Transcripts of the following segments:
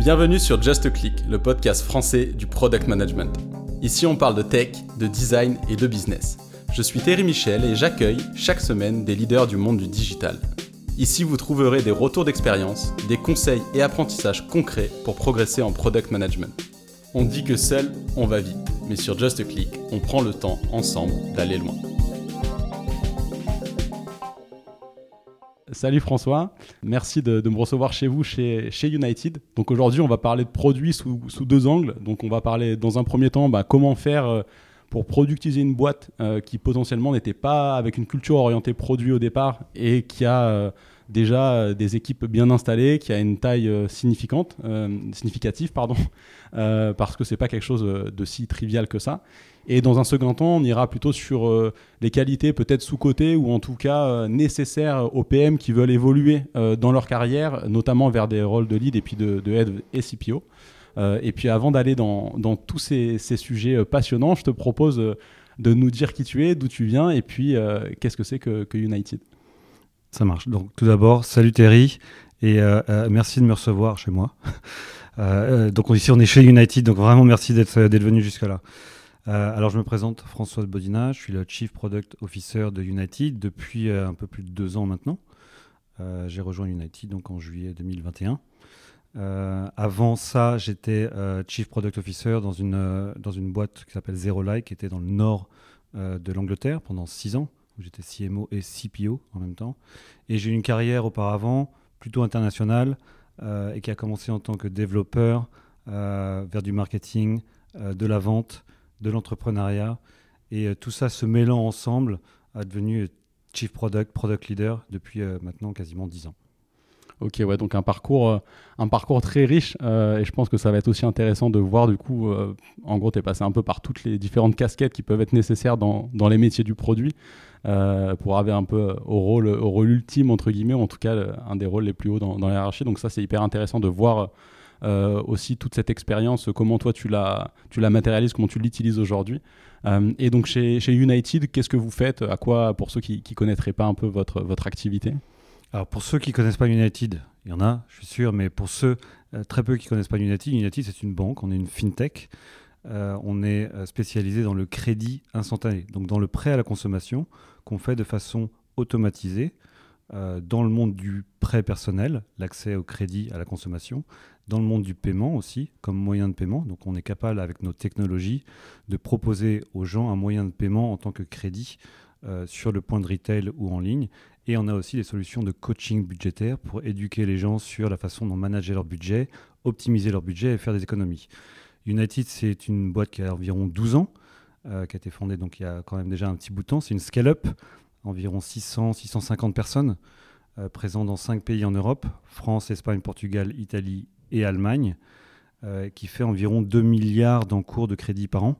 Bienvenue sur Just Click, le podcast français du product management. Ici, on parle de tech, de design et de business. Je suis Thierry Michel et j'accueille chaque semaine des leaders du monde du digital. Ici, vous trouverez des retours d'expérience, des conseils et apprentissages concrets pour progresser en product management. On dit que seul, on va vite, mais sur Just Click, on prend le temps ensemble d'aller loin. Salut François, merci de, me recevoir chez vous, chez, United. Donc aujourd'hui, on va parler de produits sous, deux angles. Donc on va parler dans un premier temps bah, comment faire euh, pour productiser une boîte euh, qui potentiellement n'était pas avec une culture orientée produit au départ et qui a euh, déjà des équipes bien installées, qui a une taille significante, significative, pardon, parce que c'est pas quelque chose de si trivial que ça. Et dans un second temps, on ira plutôt sur euh, les qualités peut-être sous-cotées ou en tout cas euh, nécessaires aux PM qui veulent évoluer euh, dans leur carrière, notamment vers des rôles de lead et puis de, head et CPO. et puis avant d'aller dans, tous ces, sujets passionnants, je te propose de nous dire qui tu es, d'où tu viens et puis qu'est-ce que c'est que, United. Ça marche. Donc tout d'abord, salut Terry et merci de me recevoir chez moi. donc ici on est chez United, donc vraiment merci d'être venu jusque là. Euh, alors, je me présente, François Bodina, je suis le Chief Product Officer de United depuis euh, un peu plus de deux ans maintenant. Euh, j'ai rejoint United donc en juillet 2021. avant ça, j'étais Chief Product Officer dans une, dans une boîte qui s'appelle Zero Like, qui était dans le nord de l'Angleterre pendant six ans, où j'étais CMO et CPO en même temps. Et j'ai eu une carrière auparavant plutôt internationale et qui a commencé en tant que développeur vers du marketing, de la vente de l'entrepreneuriat. Et euh, tout ça se mêlant ensemble a devenu Chief Product, Product Leader depuis euh, maintenant quasiment 10 ans. Ok, ouais, donc un parcours, euh, un parcours très riche et je pense que ça va être aussi intéressant de voir du coup, en gros, tu es passé un peu par toutes les différentes casquettes qui peuvent être nécessaires dans, dans les métiers du produit pour arriver un peu au rôle, au rôle ultime, entre guillemets, ou en tout cas un des rôles les plus hauts dans, dans. Donc ça, c'est hyper intéressant de voir aussi toute cette expérience, comment toi tu la, tu la matérialises, comment tu l'utilises aujourd'hui. Euh, et donc chez, chez United, qu'est-ce que vous faites? À quoi, pour ceux qui ne connaîtraient pas un peu votre, votre activité? Alors pour ceux qui connaissent pas United, il y en a, je suis sûr, mais pour ceux euh, très peu qui connaissent pas United, United c'est une banque, on est une fintech, on est spécialisé dans le crédit instantané, donc dans le prêt à la consommation qu'on fait de façon automatisée dans le monde du prêt personnel, l'accès au crédit à la consommation, dans le monde du paiement aussi, comme moyen de paiement. Donc on est capable, avec nos technologies, de proposer aux gens un moyen de paiement en tant que crédit euh, sur le point de retail ou en ligne. Et on a aussi des solutions de coaching budgétaire pour éduquer les gens sur la façon dont manager leur budget, optimiser leur budget et faire des économies. United, c'est une boîte qui a environ 12 ans, euh, qui a été fondée donc il y a quand même déjà un petit bout de temps. C'est une scale-up, environ 600, 650 personnes, euh, présentes dans 5 pays en Europe, France, Espagne, Portugal, Italie et Allemagne, euh, qui fait environ 2 milliards d'encours de crédit par an.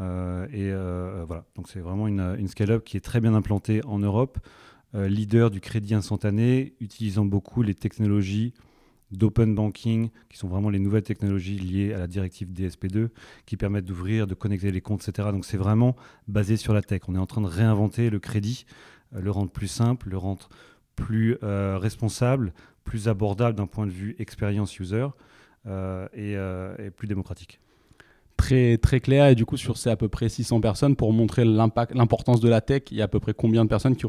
Euh, et euh, voilà, donc c'est vraiment une, une scale-up qui est très bien implantée en Europe, leader du crédit instantané, utilisant beaucoup les technologies d'open banking, qui sont vraiment les nouvelles technologies liées à la directive DSP2, qui permettent d'ouvrir, de connecter les comptes, etc. Donc c'est vraiment basé sur la tech. On est en train de réinventer le crédit, le rendre plus simple, le rendre plus responsable, plus abordable d'un point de vue expérience user euh, euh, et, plus démocratique. Très, très clair, et du coup, sur ces à peu près 600 personnes, pour montrer l'importance de la tech, il y a à peu près combien de personnes qui,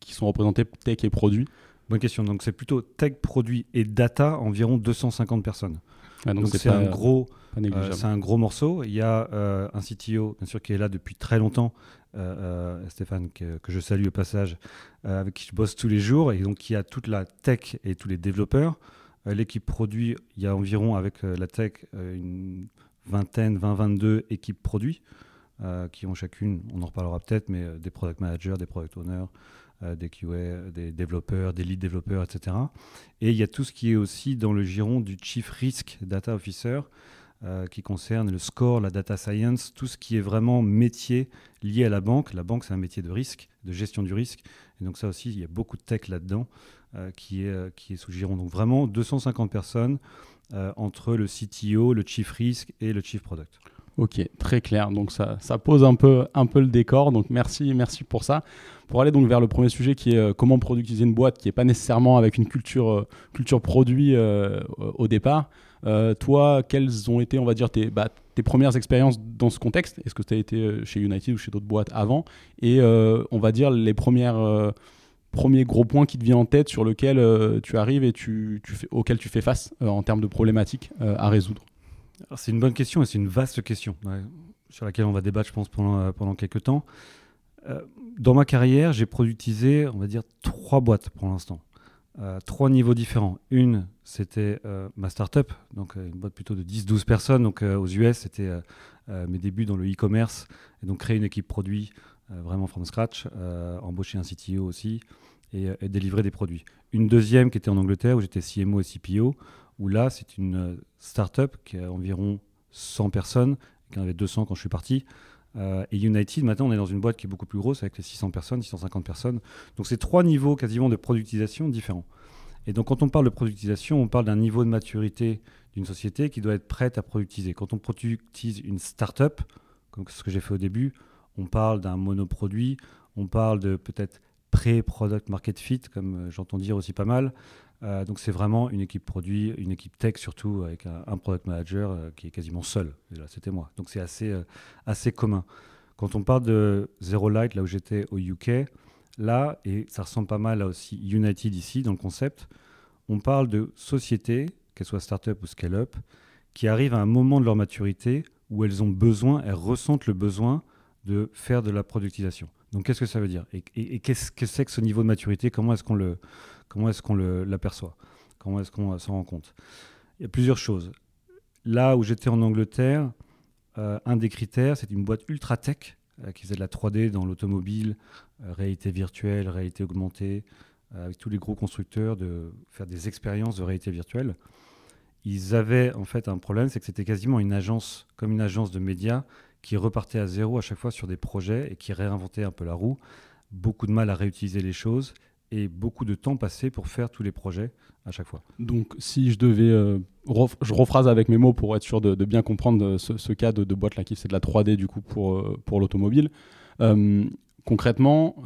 qui sont représentées tech et produits? Bonne question. Donc, c'est plutôt tech, produits et data, environ 250 personnes. Donc, c'est un, gros, euh, c'est un gros morceau. Il y a un CTO, bien sûr, qui est là depuis très longtemps, euh, euh, Stéphane, que, je salue au passage, euh, avec qui je bosse tous les jours, et donc qui a toute la tech et tous les développeurs. L'équipe produit, il y a environ avec la tech une vingtaine, 20-22 équipes produits, qui ont chacune, on en reparlera peut-être, mais des product managers, des product owners, des QA, des développeurs, des lead développeurs, etc. Et il y a tout ce qui est aussi dans le giron du Chief Risk Data Officer, euh, qui concerne le score, la data science, tout ce qui est vraiment métier lié à la banque. La banque, c'est un métier de risque, de gestion du risque. Et donc ça aussi, il y a beaucoup de tech là-dedans euh, qui, est, euh, qui est sous giron. Donc vraiment 250 personnes entre le CTO, le Chief Risk et le Chief Product. Ok, très clair. Donc ça, pose un peu, un peu le décor. Donc merci, merci pour ça. Pour aller donc vers le premier sujet qui est euh, comment productiser une boîte qui n'est pas nécessairement avec une culture, euh, culture produit euh, au départ. toi, quelles ont été, on va dire, tes, bah, premières expériences dans ce contexte? Est-ce que tu as été chez United ou chez d'autres boîtes avant? Et on va dire les premières premiers gros points qui te viennent en tête sur lequel tu arrives et tu, tu fais, tu fais face en termes de problématiques à résoudre c'est une bonne question et c'est une vaste question sur laquelle on va débattre, je pense, pendant, euh, quelques temps. Euh, dans ma carrière, j'ai productisé, on va dire, trois boîtes pour l'instant. Euh, trois niveaux différents. Une, c'était ma startup, donc une boîte plutôt de 10-12 personnes. Donc aux US, c'était mes débuts dans le e-commerce. Et donc créer une équipe produit vraiment from scratch, embaucher un CTO aussi et, et, délivrer des produits. Une deuxième qui était en Angleterre où j'étais CMO et CPO, où là, c'est une euh, start-up qui a environ 100 personnes, qui en avait 200 quand je suis parti. Euh, et United, maintenant, on est dans une boîte qui est beaucoup plus grosse, avec les 600 personnes, 650 personnes. Donc, c'est trois niveaux quasiment de productisation différents. Et donc, quand on parle de productisation, on parle d'un niveau de maturité d'une société qui doit être prête à productiser. Quand on productise une start-up, comme ce que j'ai fait au début, on parle d'un monoproduit, on parle de peut-être pré-product market fit, comme euh, j'entends dire aussi pas mal. Euh, donc c'est vraiment une équipe produit, une équipe tech surtout, avec un, product manager euh, qui est quasiment seul. C'était moi. Donc c'est assez, euh, assez commun. Quand on parle de Zero Light, là où j'étais au UK, là, et ça ressemble pas mal à aussi United ici dans le concept, on parle de sociétés, qu'elles soient start-up ou scale-up, qui arrivent à un moment de leur maturité où elles ont besoin, elles ressentent le besoin de faire de la productisation. Donc qu'est-ce que ça veut dire? Et, qu'est-ce que c'est que ce niveau de maturité? Comment est-ce qu'on le, comment est-ce qu'on l'aperçoit? Comment est-ce qu'on s'en rend compte? Il y a plusieurs choses. Là où j'étais en Angleterre, euh, un des critères, c'est une boîte ultra tech euh, qui faisait de la 3D dans l'automobile, euh, réalité virtuelle, réalité augmentée, avec tous les gros constructeurs de faire des expériences de réalité virtuelle. Ils avaient en fait un problème, c'est que c'était quasiment une agence, comme une agence de médias, qui repartait à zéro à chaque fois sur des projets et qui réinventait un peu la roue. Beaucoup de mal à réutiliser les choses et beaucoup de temps passé pour faire tous les projets à chaque fois. Donc, si je devais, euh, je rephrase avec mes mots pour être sûr de, bien comprendre euh, ce, cas de, boîte là qui c'est de la 3D du coup pour, euh, pour l'automobile. concrètement,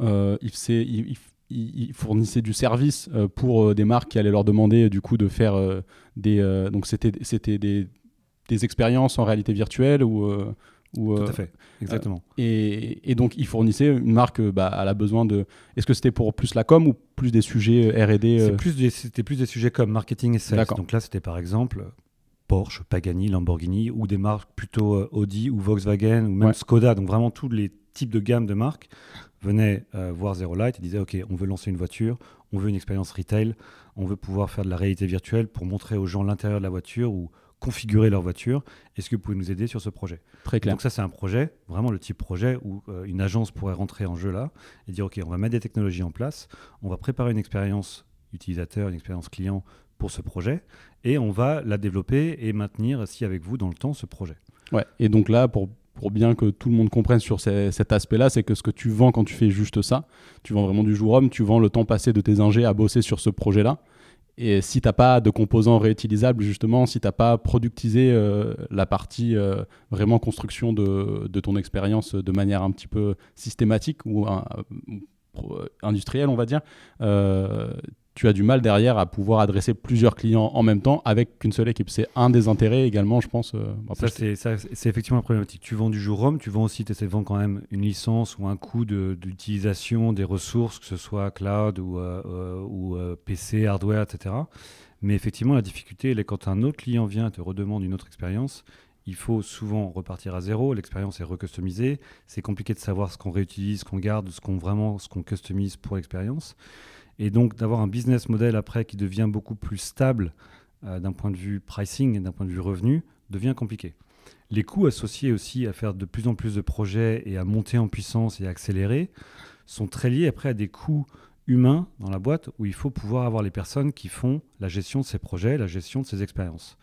il, fournissait du service pour des marques qui allaient leur demander du coup de faire des, donc c'était c'était des, des expériences en réalité virtuelle ou tout à euh, fait, exactement. Euh, et, donc, ils fournissaient une marque, euh, bah, elle a besoin de. Est-ce que c'était pour plus la com ou plus des sujets RD C'était plus des sujets comme marketing et sales. Donc là, c'était par exemple Porsche, Pagani, Lamborghini ou des marques plutôt Audi ou Volkswagen ou même Skoda. Donc vraiment tous les types de gammes de marques venaient voir Zero Light et disaient Ok, on veut lancer une voiture, on veut une expérience retail, on veut pouvoir faire de la réalité virtuelle pour montrer aux gens l'intérieur de la voiture ou configurer leur voiture. Est-ce que vous pouvez nous aider sur ce projet? Très clair. Donc ça, c'est un projet, vraiment le type projet où euh, une agence pourrait rentrer en jeu là et dire, OK, on va mettre des technologies en place, on va préparer une expérience utilisateur, une expérience client pour ce projet, et on va la développer et maintenir, aussi avec vous, dans le temps, ce projet. Ouais, et donc là, pour, pour bien que tout le monde comprenne sur cet aspect-là, c'est que ce que tu vends quand tu fais juste ça, tu vends vraiment du jour homme, tu vends le temps passé de tes ingés à bosser sur ce projet-là. Et si tu n'as pas de composants réutilisables, justement, si tu n'as pas productisé euh, la partie euh, vraiment construction de, ton expérience de manière un petit peu systématique ou industrielle, on va dire, euh, tu as du mal derrière à pouvoir adresser plusieurs clients en même temps avec qu'une seule équipe. C'est un des intérêts également, je pense. Euh, ça, c'est effectivement la problématique. Tu vends du jour homme, tu vends aussi, tu essaies de vendre quand même une licence ou un coût d'utilisation des ressources, que ce soit cloud ou, euh, euh, PC, hardware, etc. Mais effectivement, la difficulté, elle est quand un autre client vient et te redemande une autre expérience, il faut souvent repartir à zéro. L'expérience est recustomisée. C'est compliqué de savoir ce qu'on réutilise, ce qu'on garde, ce qu'on vraiment, ce qu'on customise pour l'expérience. Et donc d'avoir un business model après qui devient beaucoup plus stable euh, d'un point de vue pricing et d'un point de vue revenu devient compliqué. Les coûts associés aussi à faire de plus en plus de projets et à monter en puissance et accélérer sont très liés après à des coûts humains dans la boîte où il faut pouvoir avoir les personnes qui font la gestion de ces projets, la gestion de ces expériences.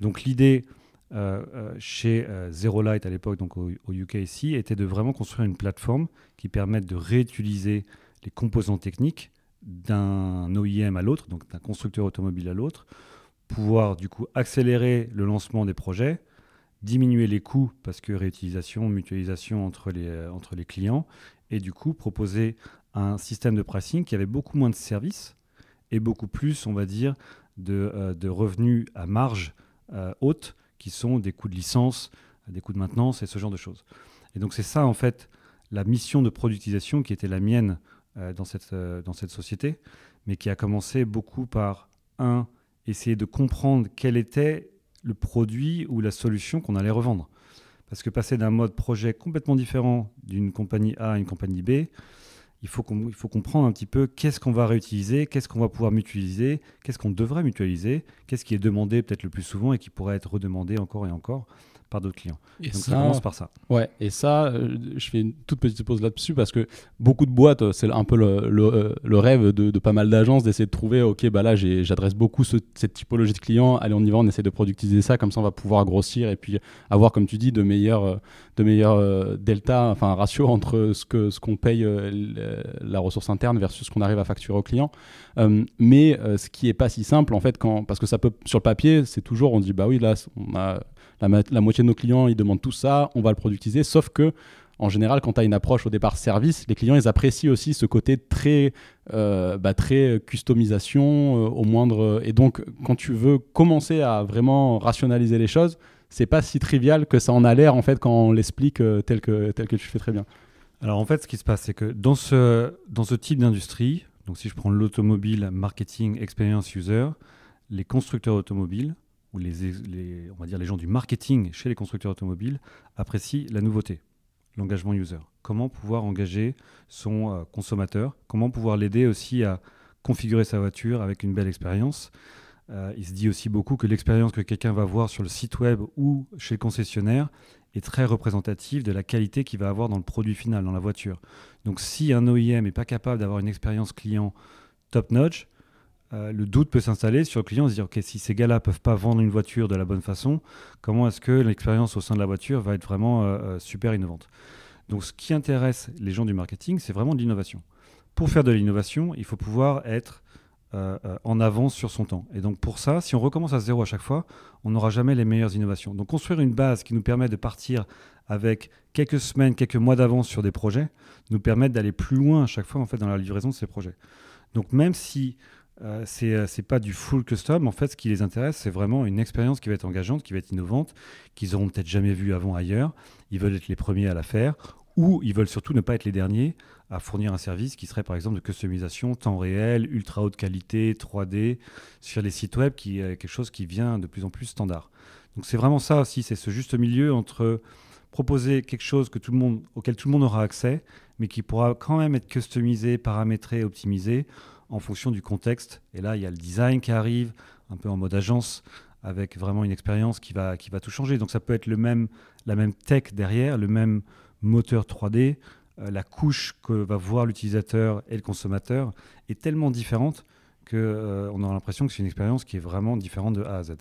Donc l'idée euh, euh, chez Zero Light à l'époque, donc au, au, UK ici, était de vraiment construire une plateforme qui permette de réutiliser les composants techniques d'un OIM à l'autre, donc d'un constructeur automobile à l'autre, pouvoir du coup accélérer le lancement des projets diminuer les coûts parce que réutilisation, mutualisation entre les, entre les clients, et du coup proposer un système de pricing qui avait beaucoup moins de services et beaucoup plus, on va dire, de, de revenus à marge haute, qui sont des coûts de licence, des coûts de maintenance et ce genre de choses. Et donc c'est ça en fait la mission de productisation qui était la mienne euh, dans, cette, euh, dans cette société, mais qui a commencé beaucoup par, un, essayer de comprendre quel était le produit ou la solution qu'on allait revendre. Parce que passer d'un mode projet complètement différent d'une compagnie A à une compagnie B, il faut, il faut comprendre un petit peu qu'est-ce qu'on va réutiliser, qu'est-ce qu'on va pouvoir mutualiser, qu'est-ce qu'on devrait mutualiser, qu'est-ce qui est demandé peut-être le plus souvent et qui pourrait être redemandé encore et encore par d'autres clients. Et Donc ça, ça commence par ça. Ouais, et ça, euh, je fais une toute petite pause là-dessus parce que beaucoup de boîtes, euh, c'est un peu le, le, euh, le rêve de, de, pas mal d'agences d'essayer de trouver, ok, bah là, j'adresse beaucoup ce, cette typologie de clients, allez, on y va, on essaie de productiser ça, comme ça, on va pouvoir grossir et puis avoir, comme tu dis, de meilleurs, de meilleurs delta, enfin, ratio entre ce qu'on ce qu'on paye la ressource interne versus ce qu'on arrive à facturer au client. mais ce qui est pas si simple, en fait, quand, parce que ça peut, sur le papier, c'est toujours, on dit, bah oui, là, on a la, moitié de nos clients, ils demandent tout ça, on va le productiser. Sauf que, en général, quand tu as une approche au départ service, les clients, ils apprécient aussi ce côté très, euh, bah, très customisation euh, au moindre. Et donc, quand tu veux commencer à vraiment rationaliser les choses, c'est pas si trivial que ça en a l'air en fait quand on l'explique euh, tel, que, tel que tu fais très bien. Alors en fait, ce qui se passe, c'est que dans ce, dans ce type d'industrie, donc si je prends l'automobile, marketing, experience user, les constructeurs automobiles, les gens du marketing chez les constructeurs automobiles apprécient la nouveauté, l'engagement user. Comment pouvoir engager son euh, consommateur, comment pouvoir l'aider aussi à configurer sa voiture avec une belle expérience? Euh, il se dit aussi beaucoup que l'expérience que quelqu'un va voir sur le site web ou chez le concessionnaire est très représentative de la qualité qu'il va avoir dans le produit final, dans la voiture. Donc si un OEM n'est pas capable d'avoir une expérience client top-notch, euh, le doute peut s'installer sur le client, se dire ok si ces gars-là peuvent pas vendre une voiture de la bonne façon, comment est-ce que l'expérience au sein de la voiture va être vraiment euh, euh, super innovante? Donc ce qui intéresse les gens du marketing, c'est vraiment de l'innovation. Pour faire de l'innovation, il faut pouvoir être en avance sur son temps. Et donc pour ça, si on recommence à zéro à chaque fois, on n'aura jamais les meilleures innovations. Donc construire une base qui nous permet de partir avec quelques semaines, quelques mois d'avance sur des projets, nous permet d'aller plus loin à chaque fois en fait dans la livraison de ces projets. Donc même si euh, euh, c'est pas du full custom. En fait, ce qui les intéresse, c'est vraiment une expérience qui va être engageante, qui va être innovante, qu'ils auront peut-être jamais vu avant ailleurs. Ils veulent être les premiers à la faire, ou ils veulent surtout ne pas être les derniers à fournir un service qui serait par exemple de customisation temps réel, ultra haute qualité, 3D sur les sites web, qui est quelque chose qui vient de plus en plus standard. Donc c'est vraiment ça aussi, c'est ce juste milieu entre proposer quelque chose que tout le monde, auquel tout le monde aura accès, mais qui pourra quand même être customisé, paramétré, optimisé en fonction du contexte. Et là, il y a le design qui arrive, un peu en mode agence, avec vraiment une expérience qui va, qui va tout changer. Donc ça peut être le même, la même tech derrière, le même moteur 3D, euh, la couche que va voir l'utilisateur et le consommateur est tellement différente qu'on euh, aura l'impression que c'est une expérience qui est vraiment différente de A à Z.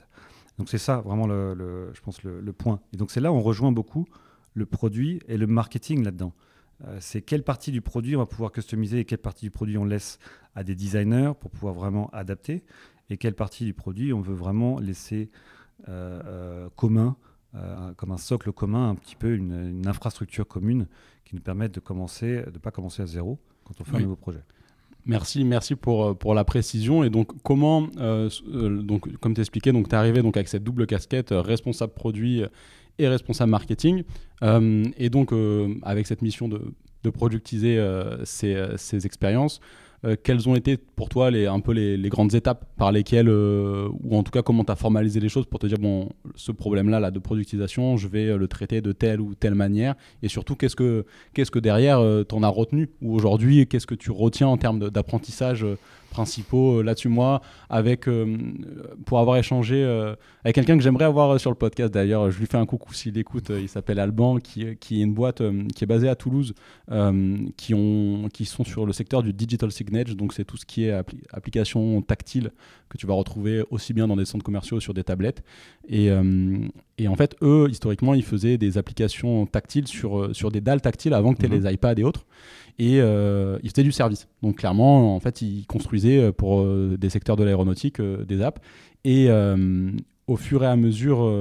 Donc c'est ça vraiment, le, je pense, le, le, point. Et donc c'est là où on rejoint beaucoup le produit et le marketing là-dedans. Euh, c'est quelle partie du produit on va pouvoir customiser et quelle partie du produit on laisse à des designers pour pouvoir vraiment adapter et quelle partie du produit on veut vraiment laisser euh, euh, commun, comme un socle commun, un petit peu une, infrastructure commune qui nous permette de commencer, de pas commencer à zéro quand on fait un nouveau projet. Merci, merci pour, pour la précision. Et donc, comment, donc, comme tu expliquais, tu es arrivé donc, avec cette double casquette, responsable produit et responsable marketing. Euh, et donc, euh, avec cette mission de, de productiser euh, ces, ces, expériences, quelles ont été pour toi les, un peu les, grandes étapes par lesquelles, ou en tout cas comment tu as formalisé les choses pour te dire, bon, ce problème-là là, de productisation, je vais le traiter de telle ou telle manière, et surtout qu'est-ce que, qu'est-ce que derrière tu en as retenu, ou aujourd'hui, qu'est-ce que tu retiens en termes d'apprentissage principaux euh, là-dessus. Moi, avec, euh, pour avoir échangé euh, avec quelqu'un que j'aimerais avoir sur le podcast d'ailleurs, je lui fais un coucou s'il écoute, il s'appelle Alban, qui, qui, est une boîte qui est basée à Toulouse, qui, ont, qui sont sur le secteur du digital signage, donc c'est tout ce qui est application tactile que tu vas retrouver aussi bien dans des centres commerciaux sur des tablettes. Et, et en fait, eux, historiquement, ils faisaient des applications tactiles sur, sur des dalles tactiles avant que tu aies mhm. les iPads et autres et euh, il faisait du service. Donc clairement, en fait, il construisait euh, pour euh, des secteurs de l'aéronautique des apps. Et au fur et à mesure,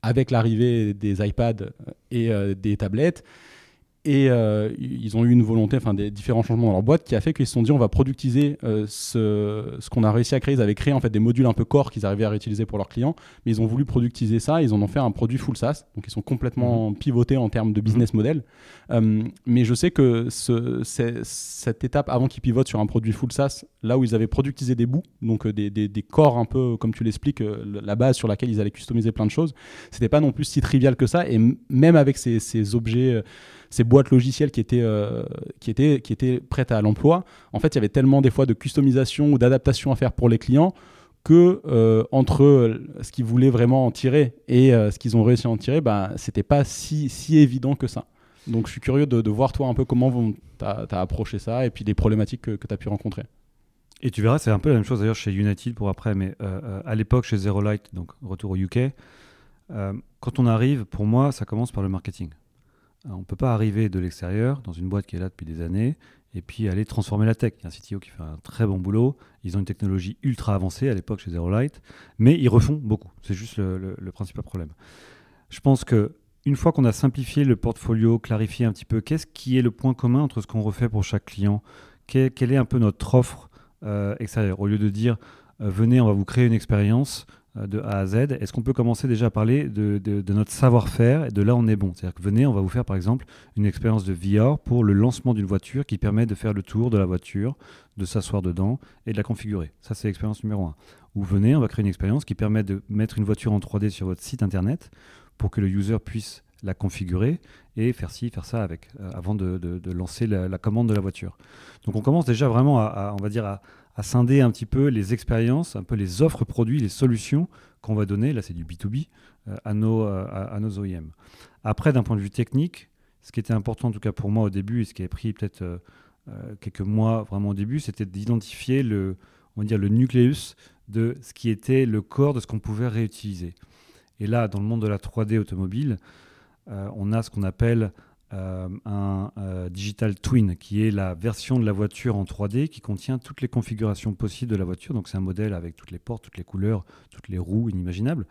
avec l'arrivée des iPads et des tablettes. Et euh, ils ont eu une volonté, enfin des différents changements dans leur boîte qui a fait qu'ils se sont dit on va productiser euh, ce, ce qu'on a réussi à créer. Ils avaient créé en fait des modules un peu core qu'ils arrivaient à réutiliser pour leurs clients, mais ils ont voulu productiser ça. Ils en ont fait un produit full SaaS, donc ils sont complètement mhm. pivotés en termes de business mhm. model. Euh, mais je sais que ce, cette étape avant qu'ils pivotent sur un produit full SaaS, là où ils avaient productisé des bouts, donc des, des, des corps un peu comme tu l'expliques, la base sur laquelle ils allaient customiser plein de choses, c'était pas non plus si trivial que ça. Et même avec ces, ces objets ces boîtes logicielles qui étaient, euh, qui étaient, qui étaient prêtes à l'emploi, en fait, il y avait tellement des fois de customisation ou d'adaptation à faire pour les clients que euh, entre ce qu'ils voulaient vraiment en tirer et euh, ce qu'ils ont réussi à en tirer, bah, c'était pas si, si évident que ça. Donc je suis curieux de, voir toi un peu comment tu as, approché ça et puis des problématiques que, tu as pu rencontrer. Et tu verras, c'est un peu la même chose d'ailleurs chez United pour après, mais à l'époque chez Zero Light, donc retour au UK, quand on arrive, pour moi, ça commence par le marketing. Euh, on ne peut pas arriver de l'extérieur, dans une boîte qui est là depuis des années, et puis aller transformer la tech. Il y a un CTO qui fait un très bon boulot. Ils ont une technologie ultra avancée à l'époque chez Zero Light, mais ils refont beaucoup. C'est juste le, principal problème. Je pense que une fois qu'on a simplifié le portfolio, clarifié un petit peu qu'est-ce qui est le point commun entre ce qu'on refait pour chaque client, quelle, est un peu notre offre euh, extérieure, au lieu de dire euh, venez, on va vous créer une expérience, de A à Z, est-ce qu'on peut commencer déjà à parler de, notre savoir-faire et de là on est bon? C'est-à-dire que venez, on va vous faire par exemple une expérience de VR pour le lancement d'une voiture qui permet de faire le tour de la voiture, de s'asseoir dedans et de la configurer. Ça c'est l'expérience numéro un. Ou venez, on va créer une expérience qui permet de mettre une voiture en 3D sur votre site internet pour que le user puisse la configurer et faire ci, faire ça avec, euh, avant de, lancer la, commande de la voiture. Donc on commence déjà vraiment à on va dire, à, à scinder un petit peu les expériences, un peu les offres produits, les solutions qu'on va donner, là c'est du B2B, euh, à, nos, euh, OEM. Après, d'un point de vue technique, ce qui était important en tout cas pour moi au début et ce qui a pris peut-être euh, quelques mois vraiment au début, c'était d'identifier le, on va le nucléus de ce qui était le corps de ce qu'on pouvait réutiliser. Et là, dans le monde de la 3D automobile, on a ce qu'on appelle euh, un euh, digital twin, qui est la version de la voiture en 3D qui contient toutes les configurations possibles de la voiture. Donc c'est un modèle avec toutes les portes, toutes les couleurs, toutes les roues inimaginables.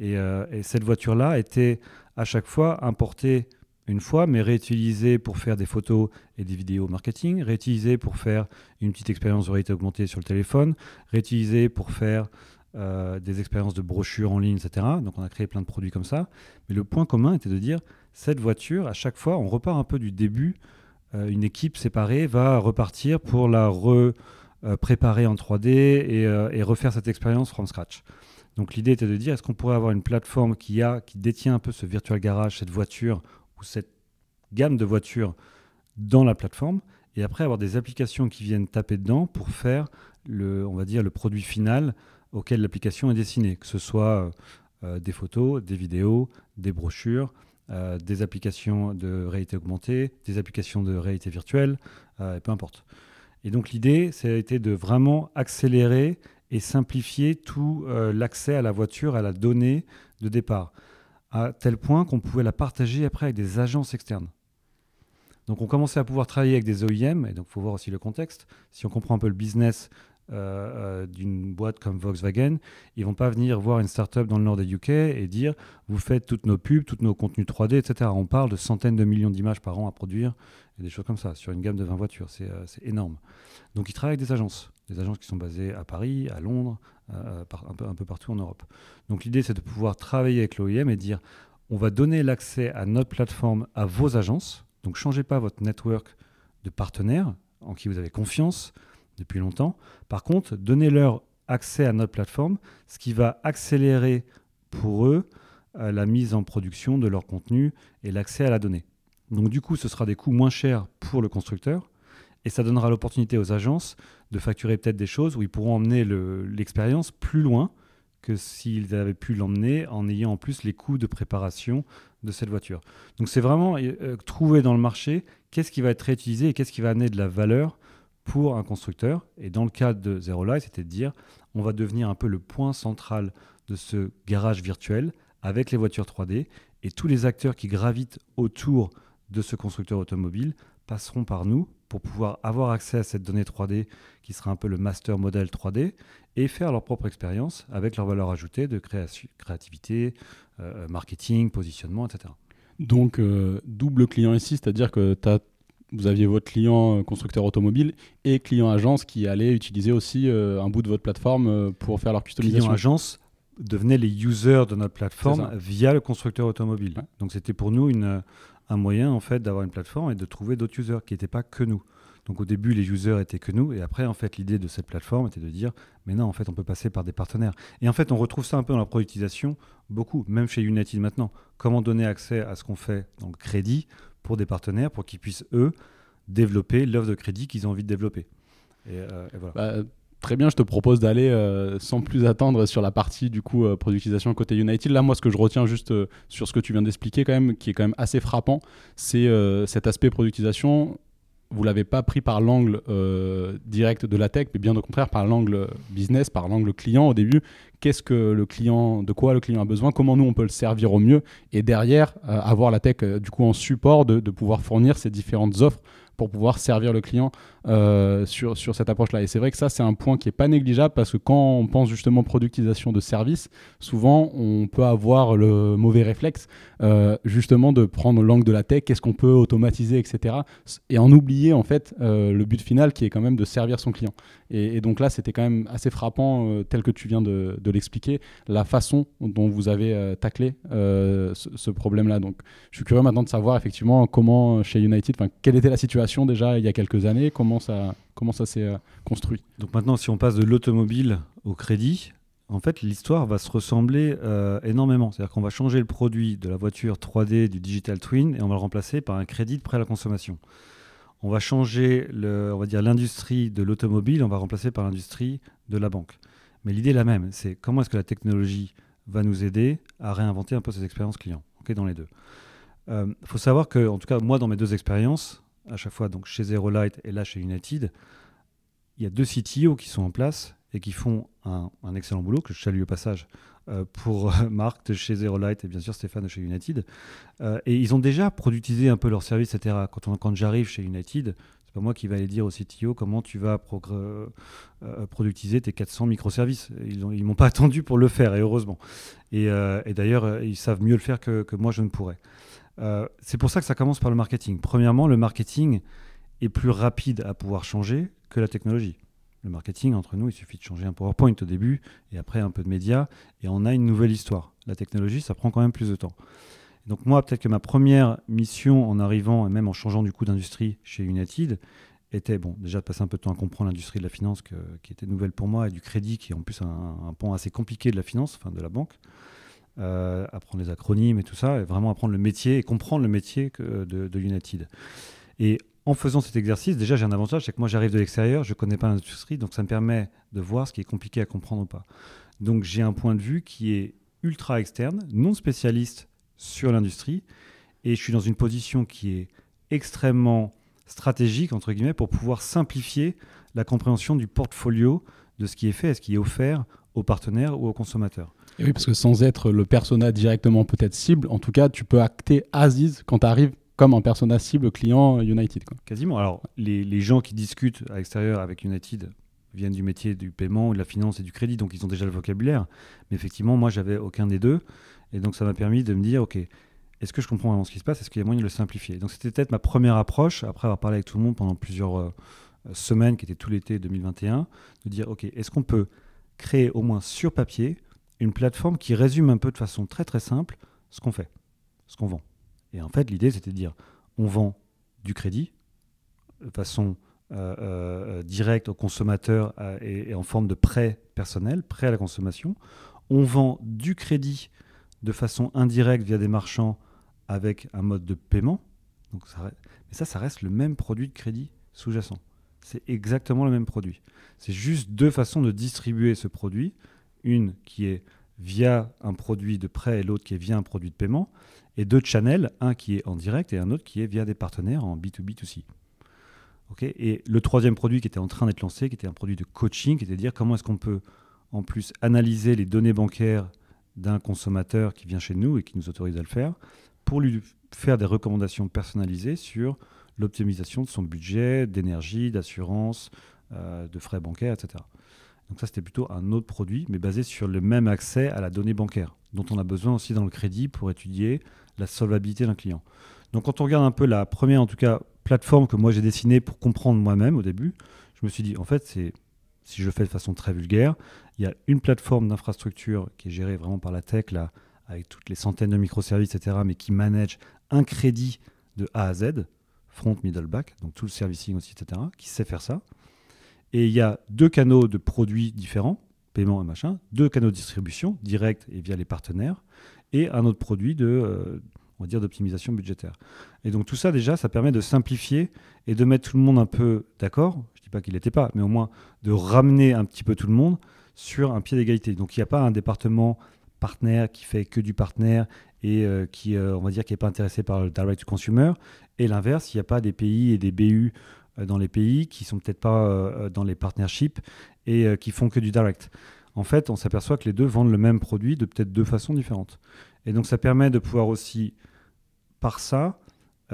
Euh, et cette voiture-là était à chaque fois importée une fois, mais réutilisée pour faire des photos et des vidéos marketing, réutilisée pour faire une petite expérience de réalité augmentée sur le téléphone, réutilisée pour faire des expériences de brochures en ligne, etc. Donc on a créé plein de produits comme ça. Mais le point commun était de dire, cette voiture, à chaque fois, on repart un peu du début. Euh, une équipe séparée va repartir pour la repréparer en 3D euh, et, refaire cette expérience from scratch. Donc l'idée était de dire, est-ce qu'on pourrait avoir une plateforme qui, a, qui détient un peu ce virtual garage, cette voiture ou cette gamme de voitures dans la plateforme, et après avoir des applications qui viennent taper dedans pour faire le, on va dire, le produit final auquel l'application est destinée, que ce soit euh, des photos, des vidéos, des brochures, euh, des applications de réalité augmentée, des applications de réalité virtuelle, euh, peu importe. Et donc l'idée, ça a été de vraiment accélérer et simplifier tout l'accès à la voiture, à la donnée de départ, à tel point qu'on pouvait la partager après avec des agences externes. Donc on commençait à pouvoir travailler avec des OEM, et donc il faut voir aussi le contexte. Si on comprend un peu le business euh, euh, d'une boîte comme Volkswagen, ils vont pas venir voir une startup dans le nord des UK et dire vous faites toutes nos pubs, tous nos contenus 3D, etc. On parle de centaines de millions d'images par an à produire et des choses comme ça sur une gamme de 20 voitures. C'est euh, énorme. Donc ils travaillent avec des agences, des agences qui sont basées à Paris, à Londres, un, peu, un peu partout en Europe. Donc l'idée c'est de pouvoir travailler avec l'OEM et dire on va donner l'accès à notre plateforme à vos agences. Donc changez pas votre network de partenaires en qui vous avez confiance depuis longtemps. Par contre, donnez-leur accès à notre plateforme, ce qui va accélérer pour eux euh, la mise en production de leur contenu et l'accès à la donnée. Donc du coup, ce sera des coûts moins chers pour le constructeur et ça donnera l'opportunité aux agences de facturer peut-être des choses où ils pourront emmener l'expérience plus loin que s'ils avaient pu l'emmener en ayant en plus les coûts de préparation de cette voiture. Donc c'est vraiment euh, trouver dans le marché qu'est-ce qui va être réutilisé et qu'est-ce qui va amener de la valeur pour un constructeur. Et dans le cadre de Zero Light, c'était de dire on va devenir un peu le point central de ce garage virtuel avec les voitures 3D et tous les acteurs qui gravitent autour de ce constructeur automobile passeront par nous pour pouvoir avoir accès à cette donnée 3D qui sera un peu le master model 3D et faire leur propre expérience avec leur valeur ajoutée de créativité, euh, marketing, positionnement, etc. Donc, euh, double client ici, c'est-à-dire que vous aviez votre client constructeur automobile et client agence qui allait utiliser aussi un bout de votre plateforme pour faire leur customisation. Client agence devenaient les users de notre plateforme via le constructeur automobile. Donc c'était pour nous une, un moyen en fait d'avoir une plateforme et de trouver d'autres users qui n'étaient pas que nous. Donc au début, les users étaient que nous, et après, en fait, l'idée de cette plateforme était de dire, mais non, en fait, on peut passer par des partenaires. Et en fait, on retrouve ça un peu dans la productisation, beaucoup, même chez United maintenant. Comment donner accès à ce qu'on fait, donc crédit, pour des partenaires, pour qu'ils puissent, eux, développer l'offre de crédit qu'ils ont envie de développer. Euh. Bah, très bien, je te propose d'aller euh, sans plus attendre sur la partie du coup euh, productisation côté United. Là, moi, ce que je retiens juste sur ce que tu viens d'expliquer quand même, qui est quand même assez frappant, c'est cet aspect productisation. Vous l'avez pas pris par l'angle direct de la tech, mais bien au contraire par l'angle business, par l'angle client au début. Qu'est-ce que le client, de quoi le client a besoin, comment nous on peut le servir au mieux, et derrière avoir la tech du coup en support de pouvoir fournir ces différentes offres pour pouvoir servir le client euh, sur, sur cette approche-là. Et c'est vrai que ça, c'est un point qui n'est pas négligeable parce que quand on pense justement productisation de services, souvent on peut avoir le mauvais réflexe euh, justement de prendre l'angle de la tech, qu'est-ce qu'on peut automatiser, etc. Et en oublier en fait euh, le but final qui est quand même de servir son client. Et, donc là, c'était quand même assez frappant, tel que tu viens de, l'expliquer, la façon dont vous avez taclé ce, ce problème-là. Donc je suis curieux maintenant de savoir effectivement comment chez United, quelle était la situation déjà il y a quelques années Comment ça, comment ça s'est euh, construit Donc maintenant, si on passe de l'automobile au crédit, en fait, l'histoire va se ressembler euh, énormément. C'est-à-dire qu'on va changer le produit de la voiture 3D du digital twin et on va le remplacer par un crédit de prêt à la consommation. On va changer on va dire l'industrie de l'automobile, on va remplacer par l'industrie de la banque. Mais l'idée est la même. C'est comment est-ce que la technologie va nous aider à réinventer un peu ces expériences clients. Ok, dans les deux. Il euh, faut savoir que, en tout cas, moi, dans mes deux expériences, à chaque fois, donc chez Zerolight et là chez United, il y a deux CTO qui sont en place et qui font un, excellent boulot, que je salue au passage, euh, pour euh, Marc de chez Zerolight et bien sûr Stéphane de chez United. Euh, et ils ont déjà productisé un peu leur service, etc. Quand, quand j'arrive chez United, c'est pas moi qui vais aller dire au CTO comment tu vas productiser tes 400 microservices. Ils ne m'ont pas attendu pour le faire, et heureusement. Et, d'ailleurs, ils savent mieux le faire que moi je ne pourrais. Euh, c'est pour ça que ça commence par le marketing. Premièrement, le marketing est plus rapide à pouvoir changer que la technologie. Le marketing, entre nous, il suffit de changer un PowerPoint au début et après un peu de médias et on a une nouvelle histoire. La technologie, ça prend quand même plus de temps. Donc moi, peut-être que ma première mission en arrivant et même en changeant du coup d'industrie chez United était bon déjà de passer un peu de temps à comprendre l'industrie de la finance qui était nouvelle pour moi et du crédit qui est en plus un, un assez compliqué de la finance, enfin de la banque. Euh, apprendre les acronymes et tout ça, et vraiment apprendre le métier et comprendre le métier que, de, United. Et en faisant cet exercice, déjà j'ai un avantage, c'est que moi j'arrive de l'extérieur, je ne connais pas l'industrie, donc ça me permet de voir ce qui est compliqué à comprendre ou pas. Donc j'ai un point de vue qui est ultra externe, non spécialiste sur l'industrie, et je suis dans une position qui est extrêmement stratégique, entre guillemets, pour pouvoir simplifier la compréhension du portfolio de ce qui est fait et ce qui est offert aux partenaires ou aux consommateurs oui, parce que sans être le persona directement peut-être cible, en tout cas, tu peux acter Aziz quand tu arrives comme un persona cible client United. Quasiment. Alors, les, les, gens qui discutent à l'extérieur avec United viennent du métier du paiement, de la finance et du crédit, donc ils ont déjà le vocabulaire. Mais effectivement, moi, j'avais aucun des deux. Et donc, ça m'a permis de me dire, OK, est-ce que je comprends vraiment ce qui se passe? Est-ce qu'il y a moyen de le simplifier? Donc, c'était peut-être ma première approche, après avoir parlé avec tout le monde pendant plusieurs euh, semaines, qui était tout l'été 2021, de dire, OK, est-ce qu'on peut créer au moins sur papier une plateforme qui résume un peu de façon très très simple ce qu'on fait, ce qu'on vend. Et en fait, l'idée, c'était de dire, on vend du crédit de façon euh, euh, directe au consommateur euh, et, en forme de prêt personnel, prêt à la consommation. On vend du crédit de façon indirecte via des marchands avec un mode de paiement. Donc mais ça, ça reste le même produit de crédit sous-jacent. C'est exactement le même produit. C'est juste deux façons de distribuer ce produit une qui est via un produit de prêt et l'autre qui est via un produit de paiement, et deux channels, un qui est en direct et un autre qui est via des partenaires en B2B2C. et le troisième produit qui était en train d'être lancé, qui était un produit de coaching, qui était de dire comment est-ce qu'on peut en plus analyser les données bancaires d'un consommateur qui vient chez nous et qui nous autorise à le faire, pour lui faire des recommandations personnalisées sur l'optimisation de son budget, d'énergie, d'assurance, de frais bancaires, etc. Donc ça, c'était plutôt un autre produit, mais basé sur le même accès à la donnée bancaire, dont on a besoin aussi dans le crédit pour étudier la solvabilité d'un client. Donc quand on regarde un peu la première, en tout cas, plateforme que moi j'ai dessinée pour comprendre moi-même au début, je me suis dit, en fait, c'est si je fais de façon très vulgaire, il y a une plateforme d'infrastructure qui est gérée vraiment par la tech, là, avec toutes les centaines de microservices, etc., mais qui manage un crédit de A à Z, front, middle, back, donc tout le servicing aussi, etc., qui sait faire ça. Et il y a deux canaux de produits différents, paiement et machin, deux canaux de distribution, direct et via les partenaires, et un autre produit de, euh, on va dire, d'optimisation budgétaire. Et donc tout ça, déjà, ça permet de simplifier et de mettre tout le monde un peu d'accord. Je ne dis pas qu'il n'était pas, mais au moins de ramener un petit peu tout le monde sur un pied d'égalité. Donc il n'y a pas un département partenaire qui fait que du partenaire et euh, qui, euh, on va dire, qui n'est pas intéressé par le direct to consumer. Et l'inverse, il n'y a pas des pays et des BU dans les pays qui sont peut-être pas euh, euh, dans les partnerships et qui font que du direct. En fait, on s'aperçoit que les deux vendent le même produit de peut-être deux façons différentes. Et donc, ça permet de pouvoir aussi, par ça,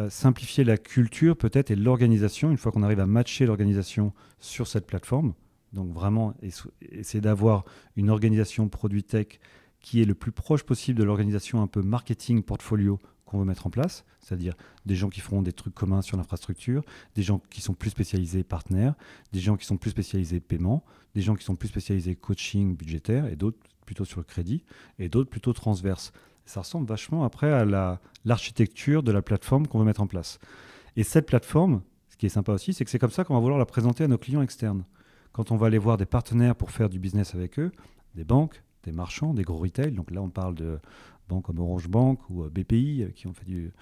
simplifier la culture peut-être et l'organisation, une fois qu'on arrive à matcher l'organisation sur cette plateforme. Donc vraiment essayer d'avoir une organisation produit tech qui est le plus proche possible de l'organisation un peu marketing portfolio qu'on veut mettre en place, c'est-à-dire des gens qui feront des trucs communs sur l'infrastructure, des gens qui sont plus spécialisés partenaires, des gens qui sont plus spécialisés paiement, des gens qui sont plus spécialisés coaching budgétaire et d'autres plutôt sur le crédit et d'autres plutôt transverses. Ça ressemble vachement après à l'architecture de la plateforme qu'on veut mettre en place. Et cette plateforme, ce qui est sympa aussi, c'est que c'est comme ça qu'on va vouloir la présenter à nos clients externes. Quand on va aller voir des partenaires pour faire du business avec eux, des banques, des marchands, des gros retail, donc là on parle de banques comme Orange Bank ou euh, BPI euh, qui ont fait du,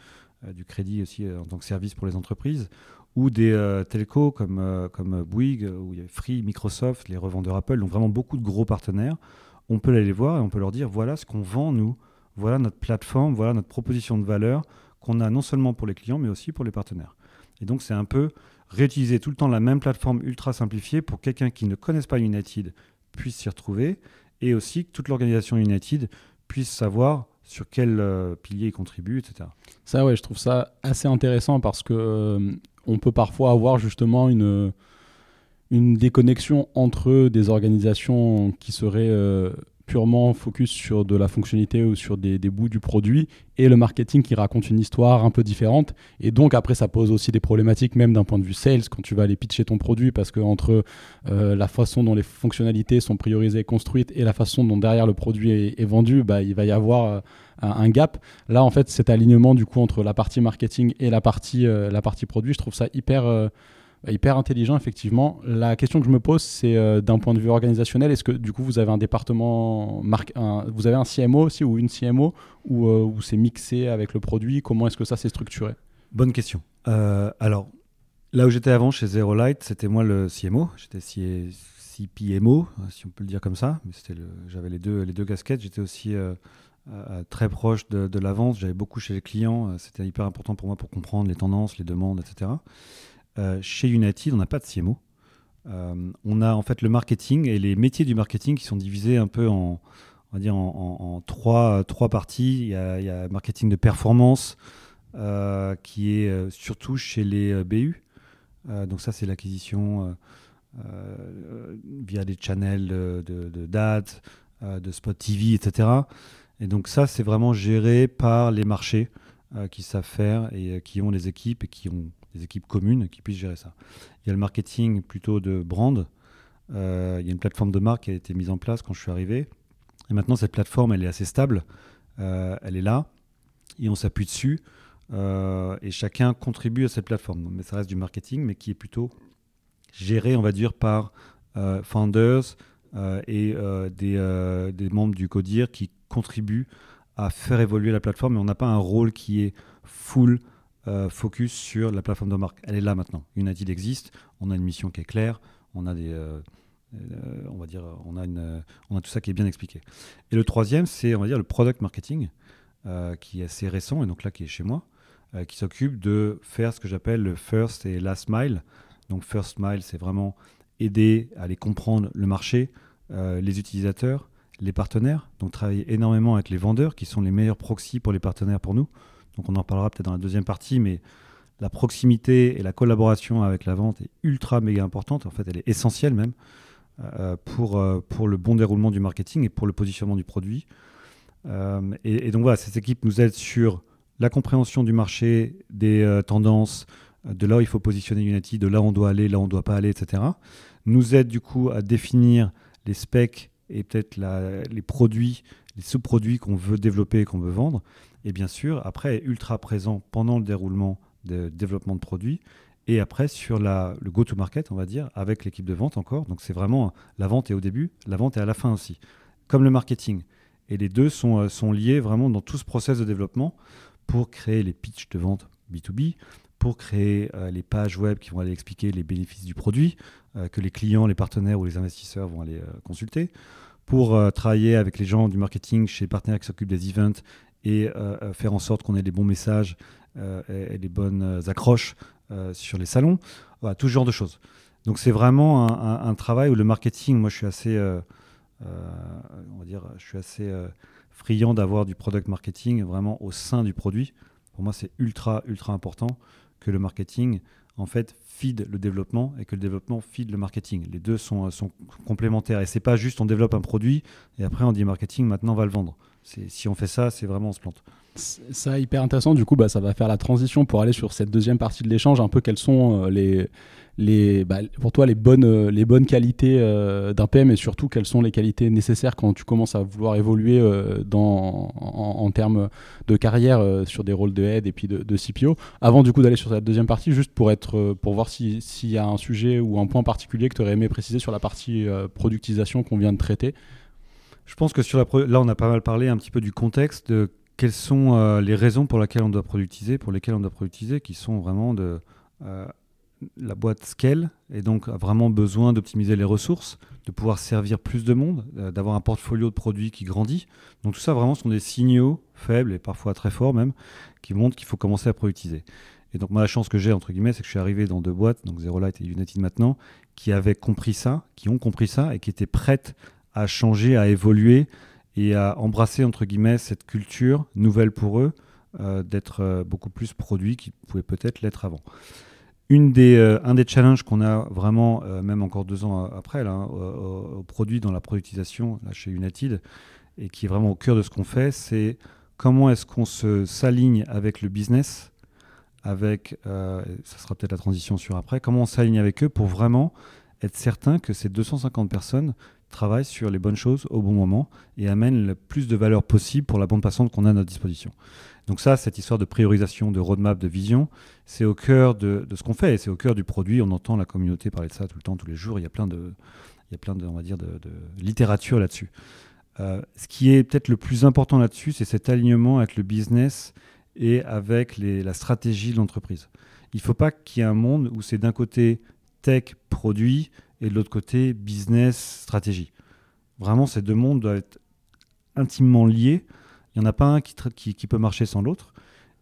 euh, crédit aussi en tant que service pour les entreprises, ou des telcos comme, comme Bouygues, a Free, Microsoft, les revendeurs Apple, donc vraiment beaucoup de gros partenaires. On peut aller les voir et on peut leur dire voilà ce qu'on vend nous, voilà notre plateforme, voilà notre proposition de valeur qu'on a non seulement pour les clients mais aussi pour les partenaires. Et donc c'est un peu réutiliser tout le temps la même plateforme ultra simplifiée pour quelqu'un qui ne connaisse pas United puisse s'y retrouver et aussi que toute l'organisation United puisse savoir sur quel euh, pilier il contribue, etc. Ça, ouais, je trouve ça assez intéressant parce que euh, on peut parfois avoir justement une, une déconnexion entre des organisations qui seraient euh, purement focus sur de la fonctionnalité ou sur des, bouts du produit et le marketing qui raconte une histoire un peu différente. Et donc après, ça pose aussi des problématiques même d'un point de vue sales quand tu vas aller pitcher ton produit parce que entre euh, la façon dont les fonctionnalités sont priorisées et construites et la façon dont derrière le produit est, vendu, bah, il va y avoir euh, un, gap. Là, en fait, cet alignement du coup entre la partie marketing et la partie, euh, la partie produit, je trouve ça hyper hyper intelligent, effectivement. La question que je me pose, c'est euh, d'un point de vue organisationnel, est-ce que du coup vous avez un département, vous avez un CMO aussi ou une CMO ou euh, où, c'est mixé avec le produit? Comment est-ce que ça s'est structuré? Bonne question. Euh, alors, là où j'étais avant chez Zero Light, c'était moi le CMO. J'étais CPMO, si on peut le dire comme ça. J'avais les deux, les deux casquettes. J'étais aussi très proche de, de l'avance. J'avais beaucoup chez les clients. C'était hyper important pour moi pour comprendre les tendances, les demandes, etc. Euh, chez United, on n'a pas de CMO. Euh, on a en fait le marketing et les métiers du marketing qui sont divisés un peu en, on va dire en, trois, trois, parties. Il y, a, marketing de performance euh, qui est surtout chez les BU. donc ça, c'est l'acquisition via des channels de, de, dates, de Spot TV, etc. Et donc ça, c'est vraiment géré par les marchés qui savent faire et qui ont les équipes et qui ont des équipes communes qui puissent gérer ça. Il y a le marketing plutôt de brand. Euh, il y a une plateforme de marque qui a été mise en place quand je suis arrivé. Et maintenant, cette plateforme, elle est assez stable. Euh, elle est là et on s'appuie dessus. Euh, et chacun contribue à cette plateforme. Mais ça reste du marketing, mais qui est plutôt géré, on va dire, par founders et des, des, membres du CODIR qui contribuent à faire évoluer la plateforme. Mais on n'a pas un rôle qui est full euh, focus sur la plateforme de marque. Elle est là maintenant. United existe, on a une mission qui est claire, on a des, euh, euh, on va dire, on a une, on a tout ça qui est bien expliqué. Et le troisième, c'est on va dire le product marketing, qui est assez récent et donc là qui est chez moi, qui s'occupe de faire ce que j'appelle le first et last mile. Donc first mile, c'est vraiment aider à aller comprendre le marché, les utilisateurs, les partenaires. Donc travailler énormément avec les vendeurs qui sont les meilleurs proxys pour les partenaires pour nous. Donc on en parlera peut-être dans la deuxième partie, mais la proximité et la collaboration avec la vente est ultra méga importante. En fait, elle est essentielle même pour, pour le bon déroulement du marketing et pour le positionnement du produit. et, donc voilà, cette équipe nous aide sur la compréhension du marché, des tendances, de là où il faut positionner Unity, de là où on doit aller, là où on ne doit pas aller, etc. Nous aide du coup à définir les specs et peut-être les produits, les sous-produits qu'on veut développer et qu'on veut vendre. Et bien sûr, après, ultra présent pendant le déroulement de développement de produits et après sur la, le go-to-market, on va dire, avec l'équipe de vente encore. Donc c'est vraiment la vente est au début, la vente est à la fin aussi, comme le marketing. Et les deux sont, euh, sont liés vraiment dans tout ce process de développement pour créer les pitchs de vente B2B, pour créer euh, les pages web qui vont aller expliquer les bénéfices du produit, euh, que les clients, les partenaires ou les investisseurs vont aller consulter, pour travailler avec les gens du marketing chez les partenaires qui s'occupent des events et faire en sorte qu'on ait les bons messages et, les bonnes accroches sur les salons. Tout ce genre de choses. Donc c'est vraiment un, un, travail où le marketing, moi je suis assez, on va dire, je suis assez friand d'avoir du product marketing vraiment au sein du produit. Pour moi, c'est ultra, ultra important que le marketing, en fait, feed le développement et que le développement feed le marketing. Les deux sont, complémentaires. Et c'est pas juste on développe un produit et après on dit marketing, maintenant on va le vendre. Si on fait ça, c'est vraiment on se plante. Ça, hyper intéressant. Du coup, bah, ça va faire la transition pour aller sur cette deuxième partie de l'échange. Un peu quelles sont euh, les, les, bah, pour toi les bonnes, euh, les bonnes qualités euh, d'un PM et surtout quelles sont les qualités nécessaires quand tu commences à vouloir évoluer dans, en, termes de carrière sur des rôles de head et puis de, CPO. Avant du coup d'aller sur cette deuxième partie, juste pour, être, pour voir s'il y a un sujet ou un point particulier que tu aurais aimé préciser sur la partie productisation qu'on vient de traiter. Je pense que sur la là, on a pas mal parlé un petit peu du contexte, de quelles sont euh, les raisons pour lesquelles on doit productiser, pour lesquelles on doit productiser, qui sont vraiment de euh, la boîte scale et donc a vraiment besoin d'optimiser les ressources, de pouvoir servir plus de monde, euh, d'avoir un portfolio de produits qui grandit. Donc tout ça vraiment sont des signaux faibles et parfois très forts même qui montrent qu'il faut commencer à productiser. Et donc moi la chance que j'ai entre guillemets c'est que je suis arrivé dans deux boîtes, donc Zero Light et United maintenant, qui avaient compris ça, qui ont compris ça et qui étaient prêtes à changer, à évoluer et à embrasser entre guillemets cette culture nouvelle pour eux euh, d'être euh, beaucoup plus produits qu'ils pouvaient peut-être l'être avant. Une des, euh, un des challenges qu'on a vraiment, même encore deux ans après, là, hein, au, produit dans la productisation là, chez United, et qui est vraiment au cœur de ce qu'on fait, c'est comment est-ce qu'on s'aligne avec le business, avec, ça sera peut-être la transition sur après, comment on s'aligne avec eux pour vraiment être certain que ces 250 personnes travaille sur les bonnes choses au bon moment et amène le plus de valeur possible pour la bande passante qu'on a à notre disposition. Donc ça, cette histoire de priorisation, de roadmap, de vision, c'est au cœur de, ce qu'on fait, c'est au cœur du produit. On entend la communauté parler de ça tout le temps, tous les jours. Il y a plein de, il y a plein de, on va dire, de, littérature là-dessus. Euh, ce qui est peut-être le plus important là-dessus, c'est cet alignement avec le business et avec la stratégie de l'entreprise. Il ne faut pas qu'il y ait un monde où c'est d'un côté tech, produit, et de l'autre côté, business, stratégie. Vraiment, ces deux mondes doivent être intimement liés. Il n'y en a pas un qui, peut marcher sans l'autre.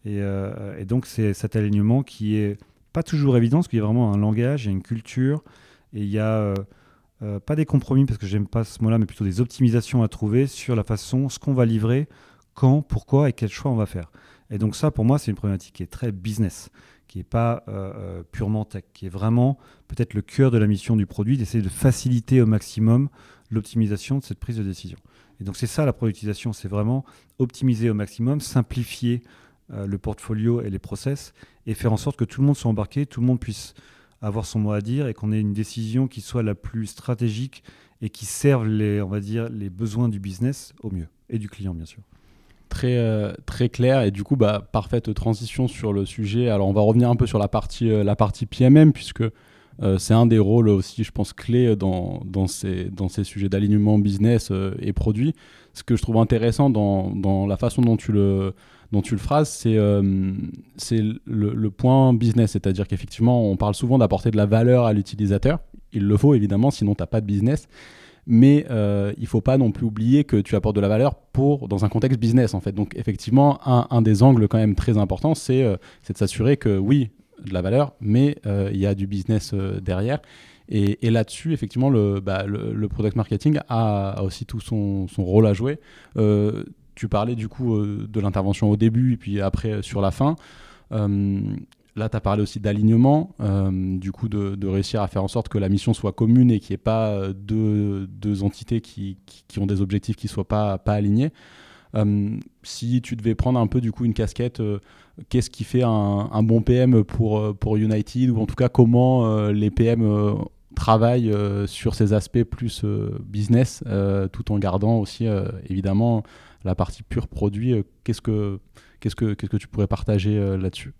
Euh, et, donc, c'est cet alignement qui est pas toujours évident, parce qu'il y a vraiment un langage, il y a une culture, et il y a euh, euh, pas des compromis, parce que j'aime pas ce mot-là, mais plutôt des optimisations à trouver sur la façon, ce qu'on va livrer, quand, pourquoi et quel choix on va faire. Et donc ça, pour moi, c'est une problématique qui est très business qui n'est pas euh, euh, purement tech, qui est vraiment peut-être le cœur de la mission du produit, d'essayer de faciliter au maximum l'optimisation de cette prise de décision. Et donc c'est ça la productisation, c'est vraiment optimiser au maximum, simplifier euh, le portfolio et les process et faire en sorte que tout le monde soit embarqué, tout le monde puisse avoir son mot à dire et qu'on ait une décision qui soit la plus stratégique et qui serve les, on va dire, les besoins du business au mieux et du client bien sûr très, euh, très clair et du coup bah, parfaite transition sur le sujet. Alors on va revenir un peu sur la partie, euh, la partie PMM puisque euh, c'est un des rôles aussi je pense clés dans, dans, ces, dans ces sujets d'alignement business et produit. Ce que je trouve intéressant dans, dans la façon dont tu le, dont tu le phrases, c'est c'est le, le, point business, c'est-à-dire qu'effectivement on parle souvent d'apporter de la valeur à l'utilisateur. Il le faut évidemment, sinon tu n'as pas de business mais euh, il faut pas non plus oublier que tu apportes de la valeur pour dans un contexte business en fait. Donc effectivement, un, des angles quand même très importants, c'est euh, de s'assurer que oui, de la valeur, mais euh, il y a du business euh, derrière. Et, là-dessus, effectivement, le, bah, le, product marketing a, aussi tout son, son, rôle à jouer. tu parlais du coup de l'intervention au début et puis après sur la fin. Là, tu as parlé aussi d'alignement, du coup, de, réussir à faire en sorte que la mission soit commune et qu'il n'y ait pas deux, deux entités qui, ont des objectifs qui ne soient pas, alignés. si tu devais prendre un peu, du coup, une casquette, qu'est-ce qui fait un, un, bon PM pour, pour United, ou en tout cas, comment les PM travaille euh, sur ces aspects plus euh, business, euh, tout en gardant aussi évidemment la partie pure produit. qu'est-ce que qu'est-ce que qu'est-ce que tu pourrais partager là-dessus?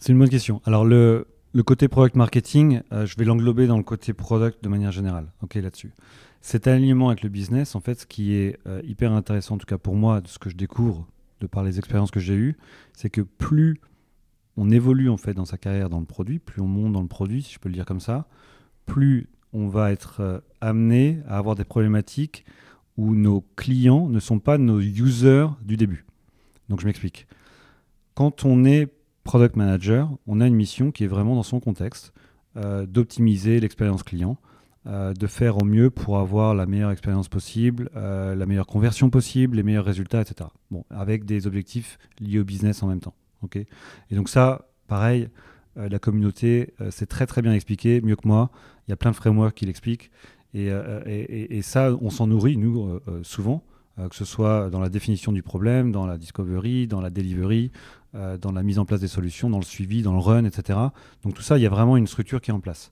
C'est une bonne question. Alors le côté product marketing, je vais l'englober dans le côté product de manière générale. Ok là-dessus. Cet alignement avec le business, en fait, ce qui est hyper intéressant, en tout cas pour moi, de ce que je découvre de par les expériences que j'ai eues, c'est que plus on évolue en fait dans sa carrière dans le produit, plus on monte dans le produit, si je peux le dire comme ça, plus on va être euh, amené à avoir des problématiques où nos clients ne sont pas nos users du début. Donc je m'explique. Quand on est product manager, on a une mission qui est vraiment dans son contexte, euh, d'optimiser l'expérience client, euh, de faire au mieux pour avoir la meilleure expérience possible, la meilleure conversion possible, les meilleurs résultats, etc. Bon, avec des objectifs liés au business en même temps. ok? Et donc ça, pareil, euh, la communauté, euh, c'est très très bien expliqué, mieux que moi. Il y a plein de frameworks qui l'expliquent. Et, euh, et, ça, on s'en nourrit, nous, souvent, que ce soit dans la définition du problème, dans la discovery, dans la delivery, dans la mise en place des solutions, dans le suivi, dans le run, etc. Donc tout ça, il y a vraiment une structure qui est en place.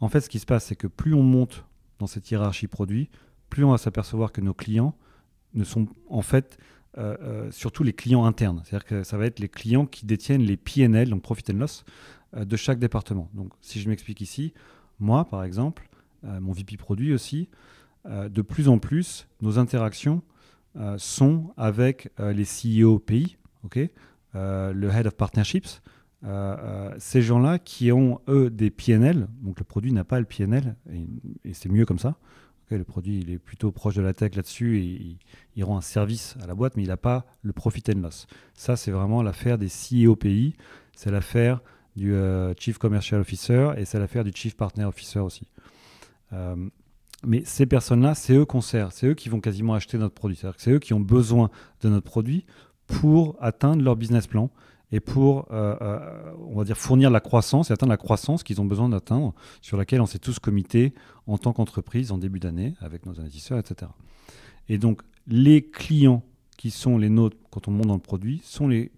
En fait, ce qui se passe, c'est que plus on monte dans cette hiérarchie produit, plus on va s'apercevoir que nos clients ne sont en fait euh, euh, surtout les clients internes. C'est-à-dire que ça va être les clients qui détiennent les PNL, donc Profit and Loss, euh, de chaque département. Donc si je m'explique ici, moi par exemple, mon VP produit aussi, de plus en plus, nos interactions sont avec les CEO pays, ok, le Head of Partnerships, ces gens-là qui ont, eux, des PNL, donc le produit n'a pas le PNL, et c'est mieux comme ça, le produit il est plutôt proche de la tech là-dessus et il, rend un service à la boîte, mais il n'a pas le profit and loss. Ça, c'est vraiment l'affaire des CEO pays, c'est l'affaire du euh, Chief Commercial Officer et c'est l'affaire du Chief Partner Officer aussi. Euh, mais ces personnes-là, c'est eux qu'on sert, c'est eux qui vont quasiment acheter notre produit. C'est-à-dire que c'est eux qui ont besoin de notre produit pour atteindre leur business plan et pour, euh, euh, on va dire, fournir la croissance et atteindre la croissance qu'ils ont besoin d'atteindre, sur laquelle on s'est tous comités en tant qu'entreprise en début d'année avec nos investisseurs, etc. Et donc, les clients qui sont les nôtres quand on monte dans le produit sont les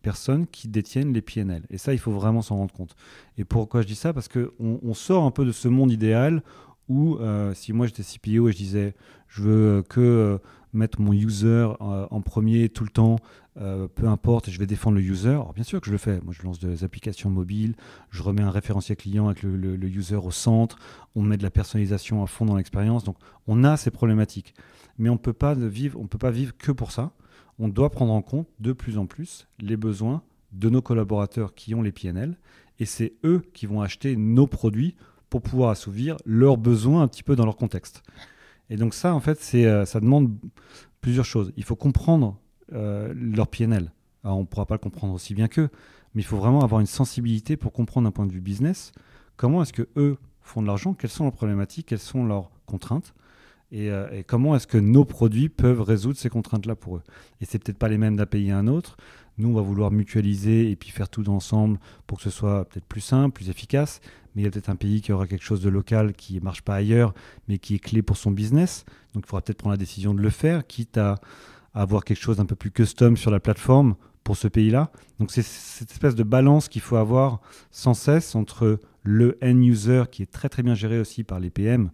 personnes qui détiennent les PNL. Et ça, il faut vraiment s'en rendre compte. Et pourquoi je dis ça? Parce qu'on on sort un peu de ce monde idéal où, euh, si moi j'étais CPO et je disais, je veux que mettre mon user en premier tout le temps, euh, peu importe, je vais défendre le user. Alors bien sûr que je le fais. Moi, je lance des applications mobiles, je remets un référentiel client avec le, user au centre, on met de la personnalisation à fond dans l'expérience. Donc, on a ces problématiques. Mais on peut peut pas vivre que pour ça. On doit prendre en compte de plus en plus les besoins de nos collaborateurs qui ont les PNL. Et c'est eux qui vont acheter nos produits pour pouvoir assouvir leurs besoins un petit peu dans leur contexte. Et donc ça, en fait, c'est, euh, ça demande plusieurs choses. Il faut comprendre euh, leur PNL. Alors, on ne pourra pas le comprendre aussi bien qu'eux, mais il faut vraiment avoir une sensibilité pour comprendre d'un point de vue business comment est-ce que eux font de l'argent, quelles sont leurs problématiques, quelles sont leurs contraintes? Et, euh, comment est-ce que nos produits peuvent résoudre ces contraintes-là pour eux? Et c'est peut-être pas les mêmes d'un pays à un autre. Nous, on va vouloir mutualiser et puis faire tout ensemble pour que ce soit peut-être plus simple, plus efficace. Mais il y a peut-être un pays qui aura quelque chose de local qui ne marche pas ailleurs, mais qui est clé pour son business. Donc, il faudra peut-être prendre la décision de le faire, quitte à, avoir quelque chose d'un peu plus custom sur la plateforme pour ce pays-là. Donc c'est cette espèce de balance qu'il faut avoir sans cesse entre le end user qui est très très bien géré aussi par les PM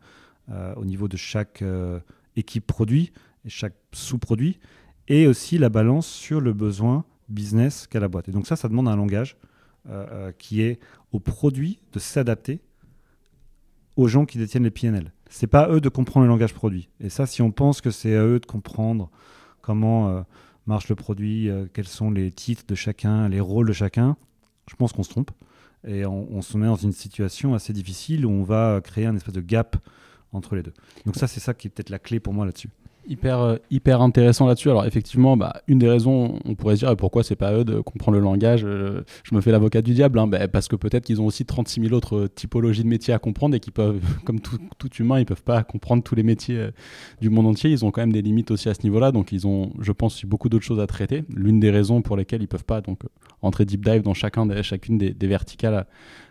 euh, au niveau de chaque euh, équipe produit et chaque sous-produit et aussi la balance sur le besoin business qu'a la boîte. Et donc ça, ça demande un langage qui est au produit de s'adapter aux gens qui détiennent les PNL. C'est pas eux de comprendre le langage produit. Et ça, si on pense que c'est à eux de comprendre comment euh, marche le produit, euh, quels sont les titres de chacun, les rôles de chacun, je pense qu'on se trompe. Et on, se met dans une situation assez difficile où on va créer un espèce de gap entre les deux. Donc ça, c'est ça qui est peut-être la clé pour moi là-dessus. Hyper, euh, hyper intéressant là-dessus. Alors effectivement, bah, une des raisons, on pourrait se dire pourquoi c'est pas eux de comprendre le langage. euh, je me fais l'avocat du diable, hein, bah, parce que peut-être qu'ils ont aussi 36 000 autres typologies de métiers à comprendre et qu'ils peuvent, comme tout, tout humain, ils peuvent pas comprendre tous les métiers euh, du monde entier. Ils ont quand même des limites aussi à ce niveau-là, donc ils ont, je pense, beaucoup d'autres choses à traiter. L'une des raisons pour lesquelles ils peuvent pas donc euh, entrer deep dive dans chacun des, chacune des, verticales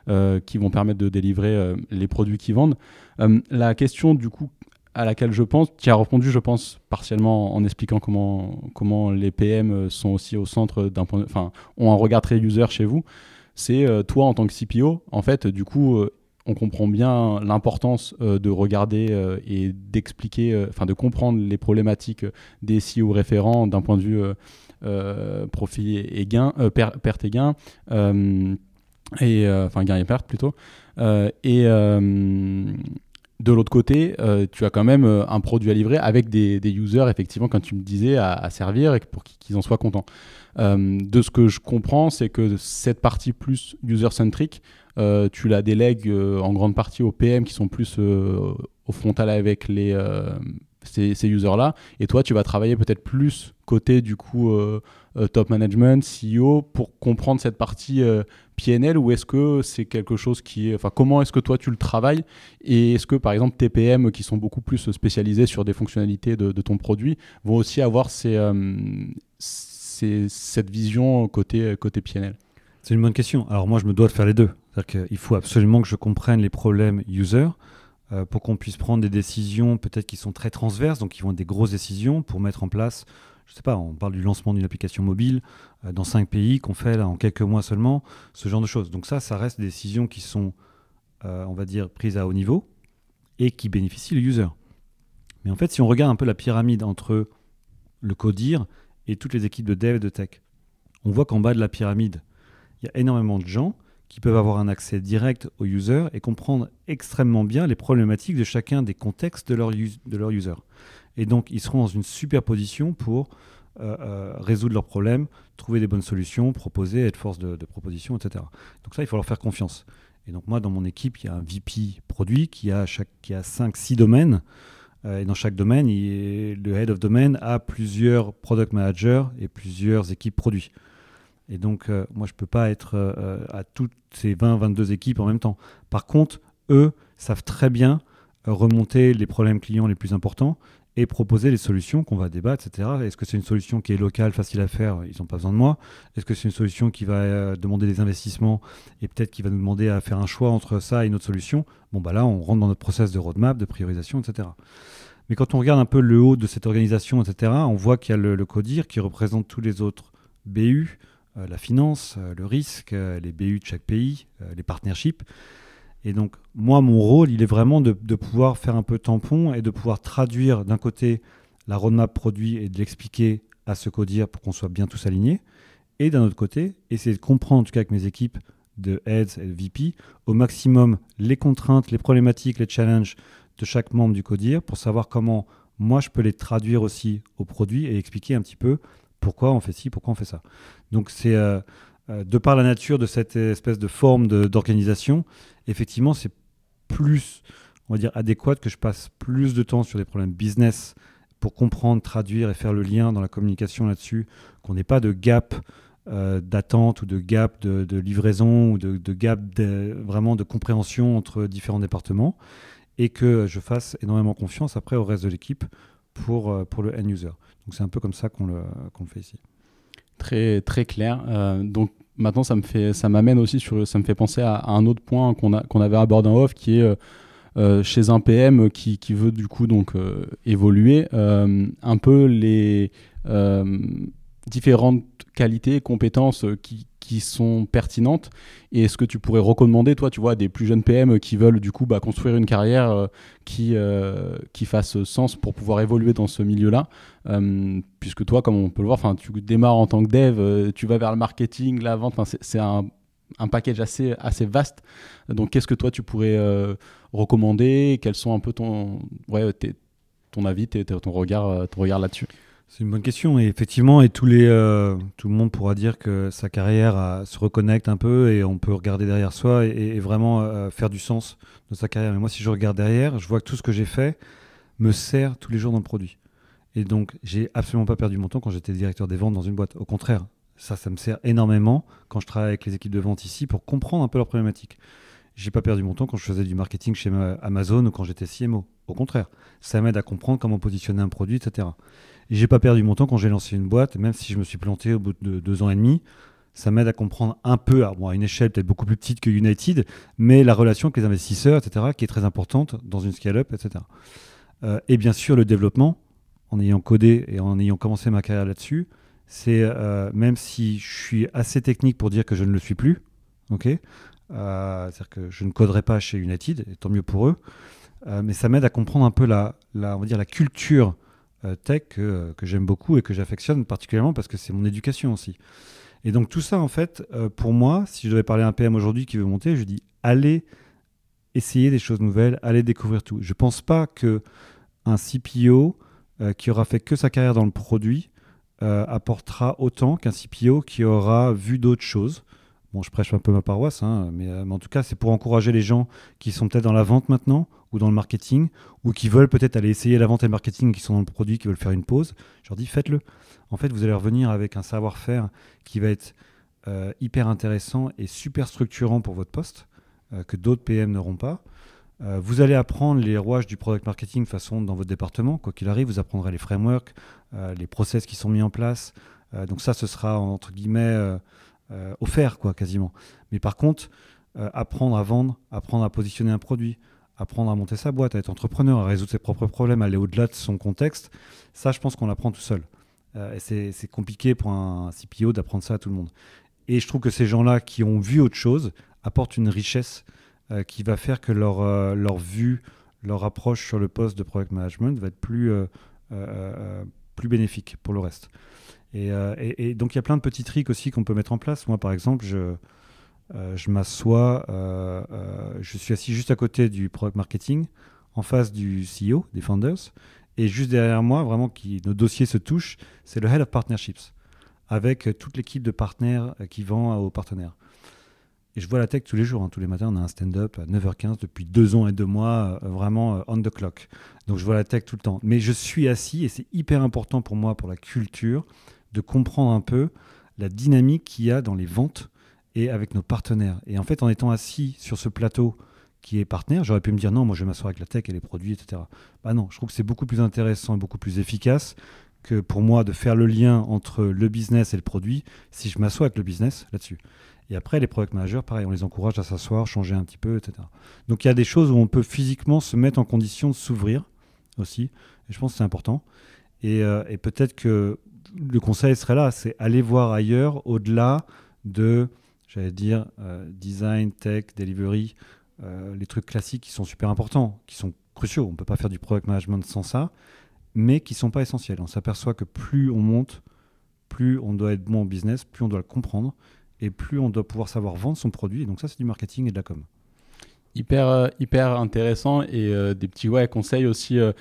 euh, qui vont permettre de délivrer euh, les produits qu'ils vendent. Euh, la question du coup à laquelle je pense, tu as répondu, je pense, partiellement en expliquant comment, comment les PM sont aussi au centre d'un point, enfin, ont un regard très user chez vous. C'est euh, toi en tant que CPO, en fait, du coup, euh, on comprend bien l'importance euh, de regarder euh, et d'expliquer, euh, enfin, de comprendre les problématiques des CEO référents d'un point de vue euh, euh, profit et gain, euh, per- perte et gain, euh, et euh, enfin gain et perte plutôt. Euh, et euh, de l'autre côté, euh, tu as quand même euh, un produit à livrer avec des, users, effectivement, comme tu me disais, à, servir et pour qu'ils en soient contents. Euh, de ce que je comprends, c'est que cette partie plus user-centric, tu la délègues en grande partie aux PM qui sont plus au frontal avec ces, ces users-là. Et toi, tu vas travailler peut-être plus côté du coup top management, CEO, pour comprendre cette partie PNL ou est-ce que c'est quelque chose qui est. Enfin, comment est-ce que toi tu le travailles et est-ce que par exemple tes PM qui sont beaucoup plus spécialisés sur des fonctionnalités de, ton produit vont aussi avoir ces, euh, cette vision côté, côté PNL C'est une bonne question. Alors moi, je me dois de faire les deux. C'est-à-dire qu'il faut absolument que je comprenne les problèmes user euh, pour qu'on puisse prendre des décisions peut-être qui sont très transverses, donc qui vont être des grosses décisions pour mettre en place, je sais pas, on parle du lancement d'une application mobile euh, dans cinq pays qu'on fait en quelques mois seulement, ce genre de choses. Donc ça, ça reste des décisions qui sont, euh, on va dire, prises à haut niveau et qui bénéficient le user. Mais en fait, si on regarde un peu la pyramide entre le codir et toutes les équipes de dev et de tech, on voit qu'en bas de la pyramide, il y a énormément de gens qui peuvent avoir un accès direct aux users et comprendre extrêmement bien les problématiques de chacun des contextes de leur, de leur user. Et donc, ils seront dans une super position pour euh, euh, résoudre leurs problèmes, trouver des bonnes solutions, proposer, être force de, proposition, etc. Donc ça, il faut leur faire confiance. Et donc moi, dans mon équipe, il y a un VP produit qui a, a 5-6 domaines. Euh, et dans chaque domaine, il est- le head of domain a plusieurs product managers et plusieurs équipes produits. Et donc, moi, je ne peux pas être à toutes ces 20-22 équipes en même temps. Par contre, eux savent très bien remonter les problèmes clients les plus importants et proposer les solutions qu'on va débattre, etc. Est-ce que c'est une solution qui est locale, facile à faire? Ils n'ont pas besoin de moi. Est-ce que c'est une solution qui va euh, demander des investissements et peut-être qui va nous demander à faire un choix entre ça et une autre solution? Bon, bah là, on rentre dans notre process de roadmap, de priorisation, etc. Mais quand on regarde un peu le haut de cette organisation, etc., on voit qu'il y a le, CODIR qui représente tous les autres BU, euh, la finance, euh, le risque, les BU de chaque pays, les partnerships. Et donc, moi, mon rôle, il est vraiment de, pouvoir faire un peu tampon et de pouvoir traduire d'un côté la roadmap produit et de l'expliquer à ce CODIR pour qu'on soit bien tous alignés. Et d'un autre côté, essayer de comprendre, en tout cas avec mes équipes de heads et de VP, au maximum les contraintes, les problématiques, les challenges de chaque membre du CODIR pour savoir comment moi je peux les traduire aussi au produit et expliquer un petit peu pourquoi on fait ci, pourquoi on fait ça. Donc c'est euh, de par la nature de cette espèce de forme d'organisation, effectivement c'est plus, on va dire, adéquat que je passe plus de temps sur des problèmes business pour comprendre, traduire et faire le lien dans la communication là-dessus, qu'on n'ait pas de gap euh, d'attente ou de gap de, livraison ou de, gap vraiment de compréhension entre différents départements et que je fasse énormément confiance après au reste de l'équipe pour, euh, pour le end user. Donc c'est un peu comme ça qu'on le, le fait ici. Très, très clair. Euh, donc maintenant, ça me fait, ça m'amène aussi sur, ça me fait penser à, un autre point qu'on a, qu'on avait abordé en off, qui est euh, euh, chez un PM qui, qui veut du coup donc euh, évoluer, un peu les différentes qualités, compétences qui, qui sont pertinentes. Et est-ce que tu pourrais recommander, toi, tu vois, des plus jeunes PM qui veulent du coup bah, construire une carrière euh, qui, euh, qui fasse sens pour pouvoir évoluer dans ce milieu-là euh, puisque toi, comme on peut le voir, tu démarres en tant que dev, tu vas vers le marketing, la vente, c'est- un, un package assez, assez vaste. Donc, qu'est-ce que toi, tu pourrais recommander? Quels sont un peu ton, ouais, ton avis, ton regard, ton regard là-dessus? C'est une bonne question et effectivement, et tous les, euh, tout le monde pourra dire que sa carrière euh, se reconnecte un peu et on peut regarder derrière soi et, vraiment euh, faire du sens de sa carrière. Mais moi, si je regarde derrière, je vois que tout ce que j'ai fait me sert tous les jours dans le produit. Et donc, j'ai absolument pas perdu mon temps quand j'étais directeur des ventes dans une boîte. Au contraire, ça, ça me sert énormément quand je travaille avec les équipes de vente ici pour comprendre un peu leurs problématiques. J'ai pas perdu mon temps quand je faisais du marketing chez Amazon ou quand j'étais CMO. Au contraire, ça m'aide à comprendre comment positionner un produit, etc. J'ai pas perdu mon temps quand j'ai lancé une boîte, même si je me suis planté au bout de deux ans et demi. Ça m'aide à comprendre un peu, à, une échelle peut-être beaucoup plus petite que United, mais la relation avec les investisseurs, etc., qui est très importante dans une scale-up, etc. Euh, et bien sûr, le développement, en ayant codé et en ayant commencé ma carrière là-dessus, c'est euh, même si je suis assez technique pour dire que je ne le suis plus, ok, euh, c'est-à-dire que je ne coderai pas chez United, tant mieux pour eux, mais ça m'aide à comprendre un peu la, on va dire la culture tech que, que j'aime beaucoup et que j'affectionne particulièrement parce que c'est mon éducation aussi. Et donc tout ça, en fait, pour moi, si je devais parler à un PM aujourd'hui qui veut monter, je dis allez essayer des choses nouvelles, allez découvrir tout. Je ne pense pas que un CPO qui aura fait que sa carrière dans le produit euh, apportera autant qu'un CPO qui aura vu d'autres choses. Bon, je prêche un peu ma paroisse, hein, euh, mais, en tout cas, c'est pour encourager les gens qui sont peut-être dans la vente maintenant ou dans le marketing, ou qui veulent peut-être aller essayer la vente et le marketing, qui sont dans le produit, qui veulent faire une pause. Je leur dis, faites-le. En fait, vous allez revenir avec un savoir-faire qui va être euh, hyper intéressant et super structurant pour votre poste, que d'autres PM n'auront pas. Euh, vous allez apprendre les rouages du product marketing façon dans votre département. Quoi qu'il arrive, vous apprendrez les frameworks, euh, les process qui sont mis en place. Euh, donc ça, ce sera entre guillemets offert, quoi, quasiment. Mais par contre, apprendre à vendre, apprendre à positionner un produit, apprendre à monter sa boîte, à être entrepreneur, à résoudre ses propres problèmes, aller au-delà de son contexte, ça, je pense qu'on l'apprend tout seul. et c'est compliqué pour un CPO d'apprendre ça à tout le monde. Et je trouve que ces gens-là qui ont vu autre chose apportent une richesse euh, qui va faire que leur, euh, leur vue, leur approche sur le poste de product management va être plus, euh, plus bénéfique pour le reste. Et, et, donc il y a plein de petits tricks aussi qu'on peut mettre en place. Moi par exemple, je, je m'assois, je suis assis juste à côté du product marketing, en face du CEO, des founders, et juste derrière moi, vraiment qui nos dossiers se touchent, c'est le head of partnerships, avec toute l'équipe de partenaires qui vend aux partenaires. Et je vois la tech tous les jours. Hein. Tous les matins, on a un stand-up à 9h15 depuis deux ans et deux mois, euh, vraiment euh, on the clock. Donc je vois la tech tout le temps. Mais je suis assis et c'est hyper important pour moi, pour la culture, de comprendre un peu la dynamique qu'il y a dans les ventes et avec nos partenaires. Et en fait, en étant assis sur ce plateau qui est partenaire, j'aurais pu me dire non, moi je vais m'asseoir avec la tech et les produits, etc. Bah non, je trouve que c'est beaucoup plus intéressant et beaucoup plus efficace que pour moi de faire le lien entre le business et le produit si je m'assois avec le business là-dessus. Et après, les product managers, pareil, on les encourage à s'asseoir, changer un petit peu, etc. Donc il y a des choses où on peut physiquement se mettre en condition de s'ouvrir aussi. Et je pense que c'est important. Et, euh, peut-être que le conseil serait là, c'est aller voir ailleurs, au-delà de, j'allais dire, euh, design, tech, delivery, euh, les trucs classiques qui sont super importants, qui sont cruciaux. On ne peut pas faire du product management sans ça, mais qui ne sont pas essentiels. On s'aperçoit que plus on monte, plus on doit être bon en business, plus on doit le comprendre et plus on doit pouvoir savoir vendre son produit. Et donc ça, c'est du marketing et de la com. Hyper, euh, hyper intéressant et euh, des petits ouais, conseils aussi. Euh,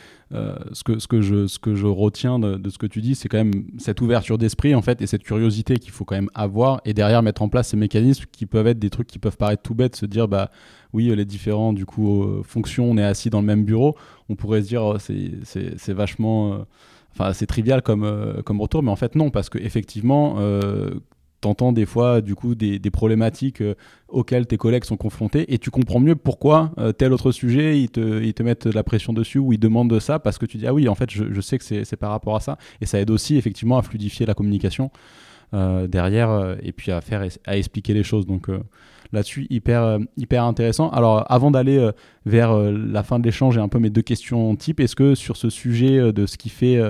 ce, que, ce, que je, ce que je retiens de, ce que tu dis, c'est quand même cette ouverture d'esprit en fait et cette curiosité qu'il faut quand même avoir et derrière mettre en place ces mécanismes qui peuvent être des trucs qui peuvent paraître tout bêtes, se dire bah oui les différents du coup fonctions, on est assis dans le même bureau, on pourrait se dire oh, c'est vachement enfin c'est trivial comme, comme retour, mais en fait non, parce que effectivement, t'entends des fois du coup des, problématiques euh, auxquelles tes collègues sont confrontés et tu comprends mieux pourquoi euh, tel autre sujet ils te, ils te mettent la pression dessus ou ils demandent ça parce que tu dis ah oui en fait je, je sais que c'est par rapport à ça. Et ça aide aussi effectivement à fluidifier la communication derrière et puis à faire à expliquer les choses donc là-dessus hyper, euh, hyper intéressant. Alors avant d'aller euh, vers euh, la fin de l'échange, j'ai un peu mes deux questions type. Est-ce que sur ce sujet de ce qui fait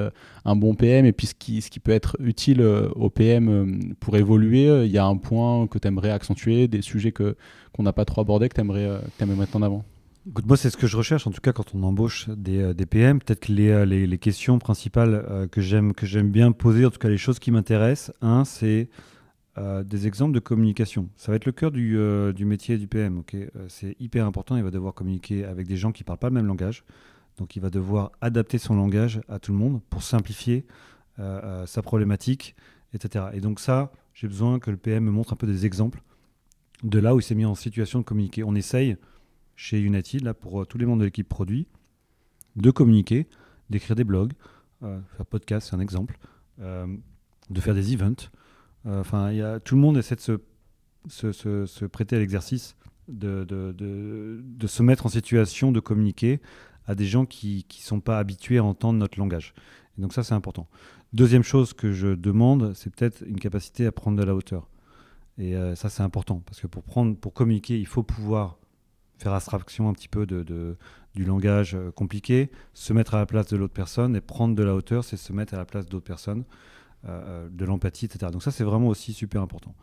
un bon PM et puis ce qui, ce qui peut être utile au PM pour évoluer, il y a un point que tu aimerais accentuer, des sujets que, qu'on n'a pas trop abordés que tu aimerais, mettre en avant? Moi, c'est ce que je recherche, en tout cas, quand on embauche des, des PM. Peut-être que les, les, les, questions principales que j'aime que j'aime bien poser, en tout cas les choses qui m'intéressent, un, c'est euh, des exemples de communication. Ça va être le cœur du, euh, du métier du PM. ok? Euh, c'est hyper important. Il va devoir communiquer avec des gens qui ne parlent pas le même langage. Donc il va devoir adapter son langage à tout le monde pour simplifier sa problématique, etc. Et donc ça, j'ai besoin que le PM me montre un peu des exemples de là où il s'est mis en situation de communiquer. On essaye chez United, là, pour tous les membres de l'équipe produit, de communiquer, d'écrire des blogs, faire podcast, c'est un exemple, de faire des events. Enfin, tout le monde essaie de se, se, prêter à l'exercice de, de, de, se mettre en situation de communiquer à des gens qui ne sont pas habitués à entendre notre langage. Et donc ça, c'est important. Deuxième chose que je demande, c'est peut-être une capacité à prendre de la hauteur. Et euh, ça, c'est important, parce que pour, prendre, pour communiquer, il faut pouvoir faire abstraction un petit peu de, du langage euh, compliqué, se mettre à la place de l'autre personne, et prendre de la hauteur, c'est se mettre à la place d'autres personnes, euh, de l'empathie, etc. Donc ça, c'est vraiment aussi super important.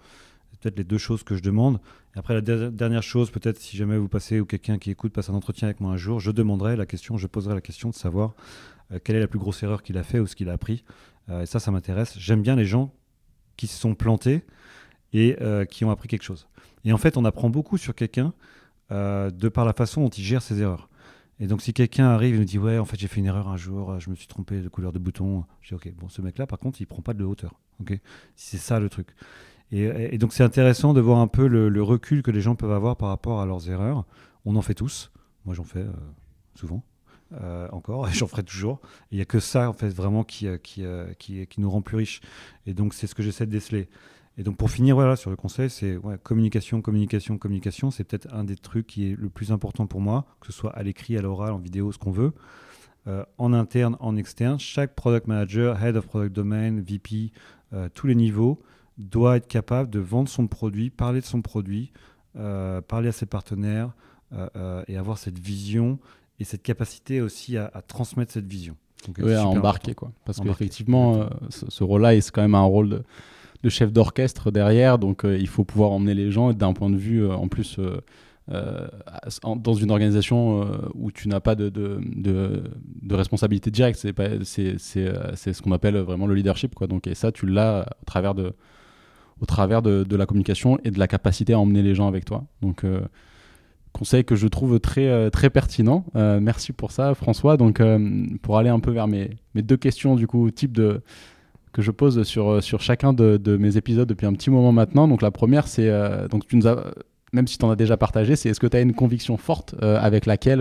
C'est peut-être les deux choses que je demande. Et après, la dernière chose, peut-être si jamais vous passez ou quelqu'un qui écoute passe un entretien avec moi un jour, je demanderai la question, je poserai la question de savoir quelle est la plus grosse erreur qu'il a fait ou ce qu'il a appris. et ça, ça m'intéresse. J'aime bien les gens qui se sont plantés et euh, qui ont appris quelque chose. Et en fait, on apprend beaucoup sur quelqu'un euh, de par la façon dont il gère ses erreurs. Et donc, si quelqu'un arrive et nous dit Ouais, en fait, j'ai fait une erreur un jour, je me suis trompé de couleur de bouton, je dis Ok, bon, ce mec-là, par contre, il prend pas de hauteur. Ok, c'est ça le truc. Et, donc, c'est intéressant de voir un peu le, recul que les gens peuvent avoir par rapport à leurs erreurs. On en fait tous. Moi, j'en fais euh, souvent. encore, et j'en ferai toujours. Il n'y a que ça, en fait, vraiment, qui, qui, qui, qui, nous rend plus riches. Et donc, c'est ce que j'essaie de déceler. Et donc pour finir voilà, sur le conseil, c'est communication, communication, communication. C'est peut-être un des trucs qui est le plus important pour moi, que ce soit à l'écrit, à l'oral, en vidéo, ce qu'on veut. Euh, en interne, en externe, chaque product manager, head of product domain, VP, euh, tous les niveaux, doit être capable de vendre son produit, parler de son produit, euh, parler à ses partenaires et avoir cette vision et cette capacité aussi à, transmettre cette vision. oui, à embarquer quoi. Parce qu'effectivement, ce, ce rôle-là, c'est quand même un rôle de de chef d'orchestre derrière, donc euh, il faut pouvoir emmener les gens d'un point de vue euh, en plus euh, dans une organisation où tu n'as pas de, responsabilité directe. C'est ce qu'on appelle vraiment le leadership. Quoi. Donc, et ça, tu l'as au travers, de, au travers de, la communication et de la capacité à emmener les gens avec toi. Donc, conseil que je trouve très, très pertinent. merci pour ça, François. Donc, pour aller un peu vers mes, mes deux questions, du coup, type de que je pose sur, euh, sur chacun de, mes épisodes depuis un petit moment maintenant. Donc la première, c'est, euh, donc tu nous as, même si tu en as déjà partagé, c'est est-ce que tu as une conviction forte euh, avec laquelle,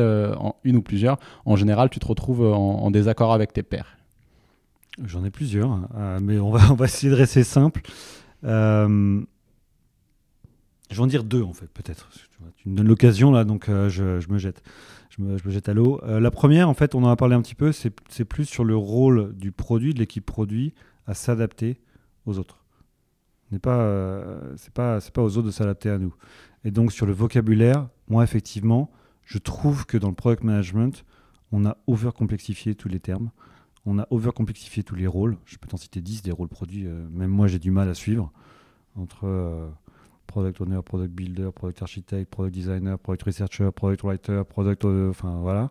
une ou plusieurs, en général, tu te retrouves en, désaccord avec tes pairs? J'en ai plusieurs, hein. mais on va, on va essayer de rester simple. je vais en dire deux, en fait, peut-être. Tu me donnes l'occasion, là, donc je, je, me jette. Je me jette à l'eau. la première, en fait, on en a parlé un petit peu, c'est plus sur le rôle du produit, de l'équipe produit, à s'adapter aux autres. n'est pas, euh, c'est pas, pas aux autres de s'adapter à nous. Et donc sur le vocabulaire, moi effectivement, je trouve que dans le product management, on a over-complexifié tous les termes, on a over-complexifié tous les rôles. Je peux t'en citer 10 des rôles produits, euh, même moi j'ai du mal à suivre entre euh, product owner, product builder, product architect, product designer, product researcher, product writer, product, enfin voilà.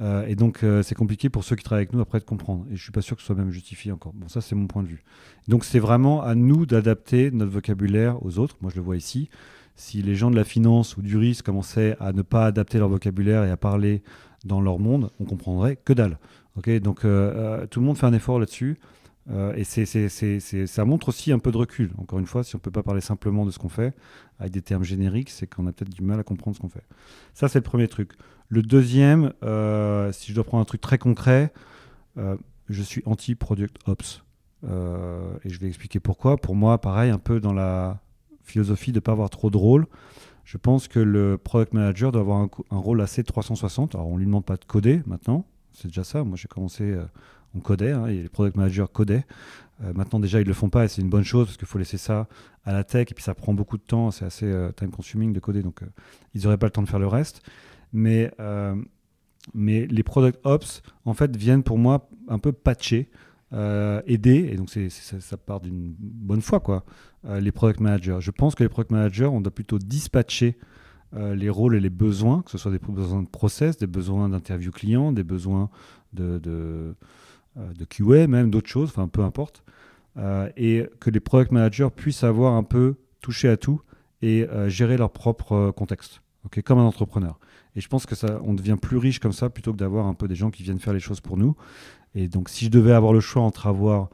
Euh, et donc, euh, c'est compliqué pour ceux qui travaillent avec nous après de comprendre. Et je suis pas sûr que ce soit même justifié encore. Bon, ça, c'est mon point de vue. Donc, c'est vraiment à nous d'adapter notre vocabulaire aux autres. Moi, je le vois ici. Si les gens de la finance ou du risque commençaient à ne pas adapter leur vocabulaire et à parler dans leur monde, on comprendrait que dalle. Ok, donc euh, tout le monde fait un effort là-dessus. Et c'est, ça montre aussi un peu de recul. Encore une fois, si on ne peut pas parler simplement de ce qu'on fait avec des termes génériques, c'est qu'on a peut-être du mal à comprendre ce qu'on fait. Ça, c'est le premier truc. Le deuxième, euh, si je dois prendre un truc très concret, euh, je suis anti-product ops. Euh, et je vais expliquer pourquoi. Pour moi, pareil, un peu dans la philosophie de ne pas avoir trop de rôle, je pense que le product manager doit avoir un, rôle assez 360. Alors, on ne lui demande pas de coder maintenant, c'est déjà ça. Moi, j'ai commencé, on codait, hein, les product managers codaient. maintenant, déjà, ils ne le font pas, et c'est une bonne chose, parce qu'il faut laisser ça à la tech, et puis ça prend beaucoup de temps, c'est assez time-consuming de coder, donc ils n'auraient pas le temps de faire le reste mais, euh, les product ops, en fait, viennent pour moi un peu patcher, euh, aider, et donc ça, part d'une bonne foi, quoi, euh, les product managers. Je pense que les product managers, on doit plutôt dispatcher les rôles et les besoins, que ce soit des besoins de process, des besoins d'interview client, des besoins de, de QA, même d'autres choses, enfin peu importe, et que les product managers puissent avoir un peu touché à tout et gérer leur propre contexte, comme un entrepreneur. Et je pense que ça, on devient plus riche comme ça plutôt que d'avoir un peu des gens qui viennent faire les choses pour nous. Et donc, si je devais avoir le choix entre avoir,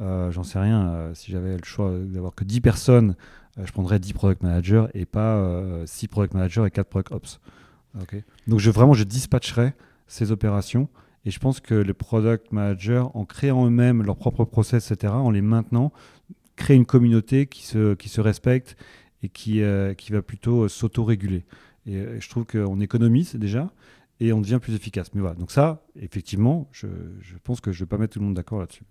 euh, j'en sais rien, euh, si j'avais le choix d'avoir que 10 personnes, euh, je prendrais 10 product managers et pas 6 product managers et 4 product ops. donc, je, vraiment, je dispatcherais ces opérations Et je pense que les product managers, en créant eux-mêmes leurs propres process, etc., en les maintenant, créent une communauté qui se, respecte et qui, euh, qui va plutôt s'auto-réguler. Et je trouve qu'on économise déjà et on devient plus efficace. Mais voilà, donc ça, effectivement, je, pense que je ne vais pas mettre tout le monde d'accord là-dessus.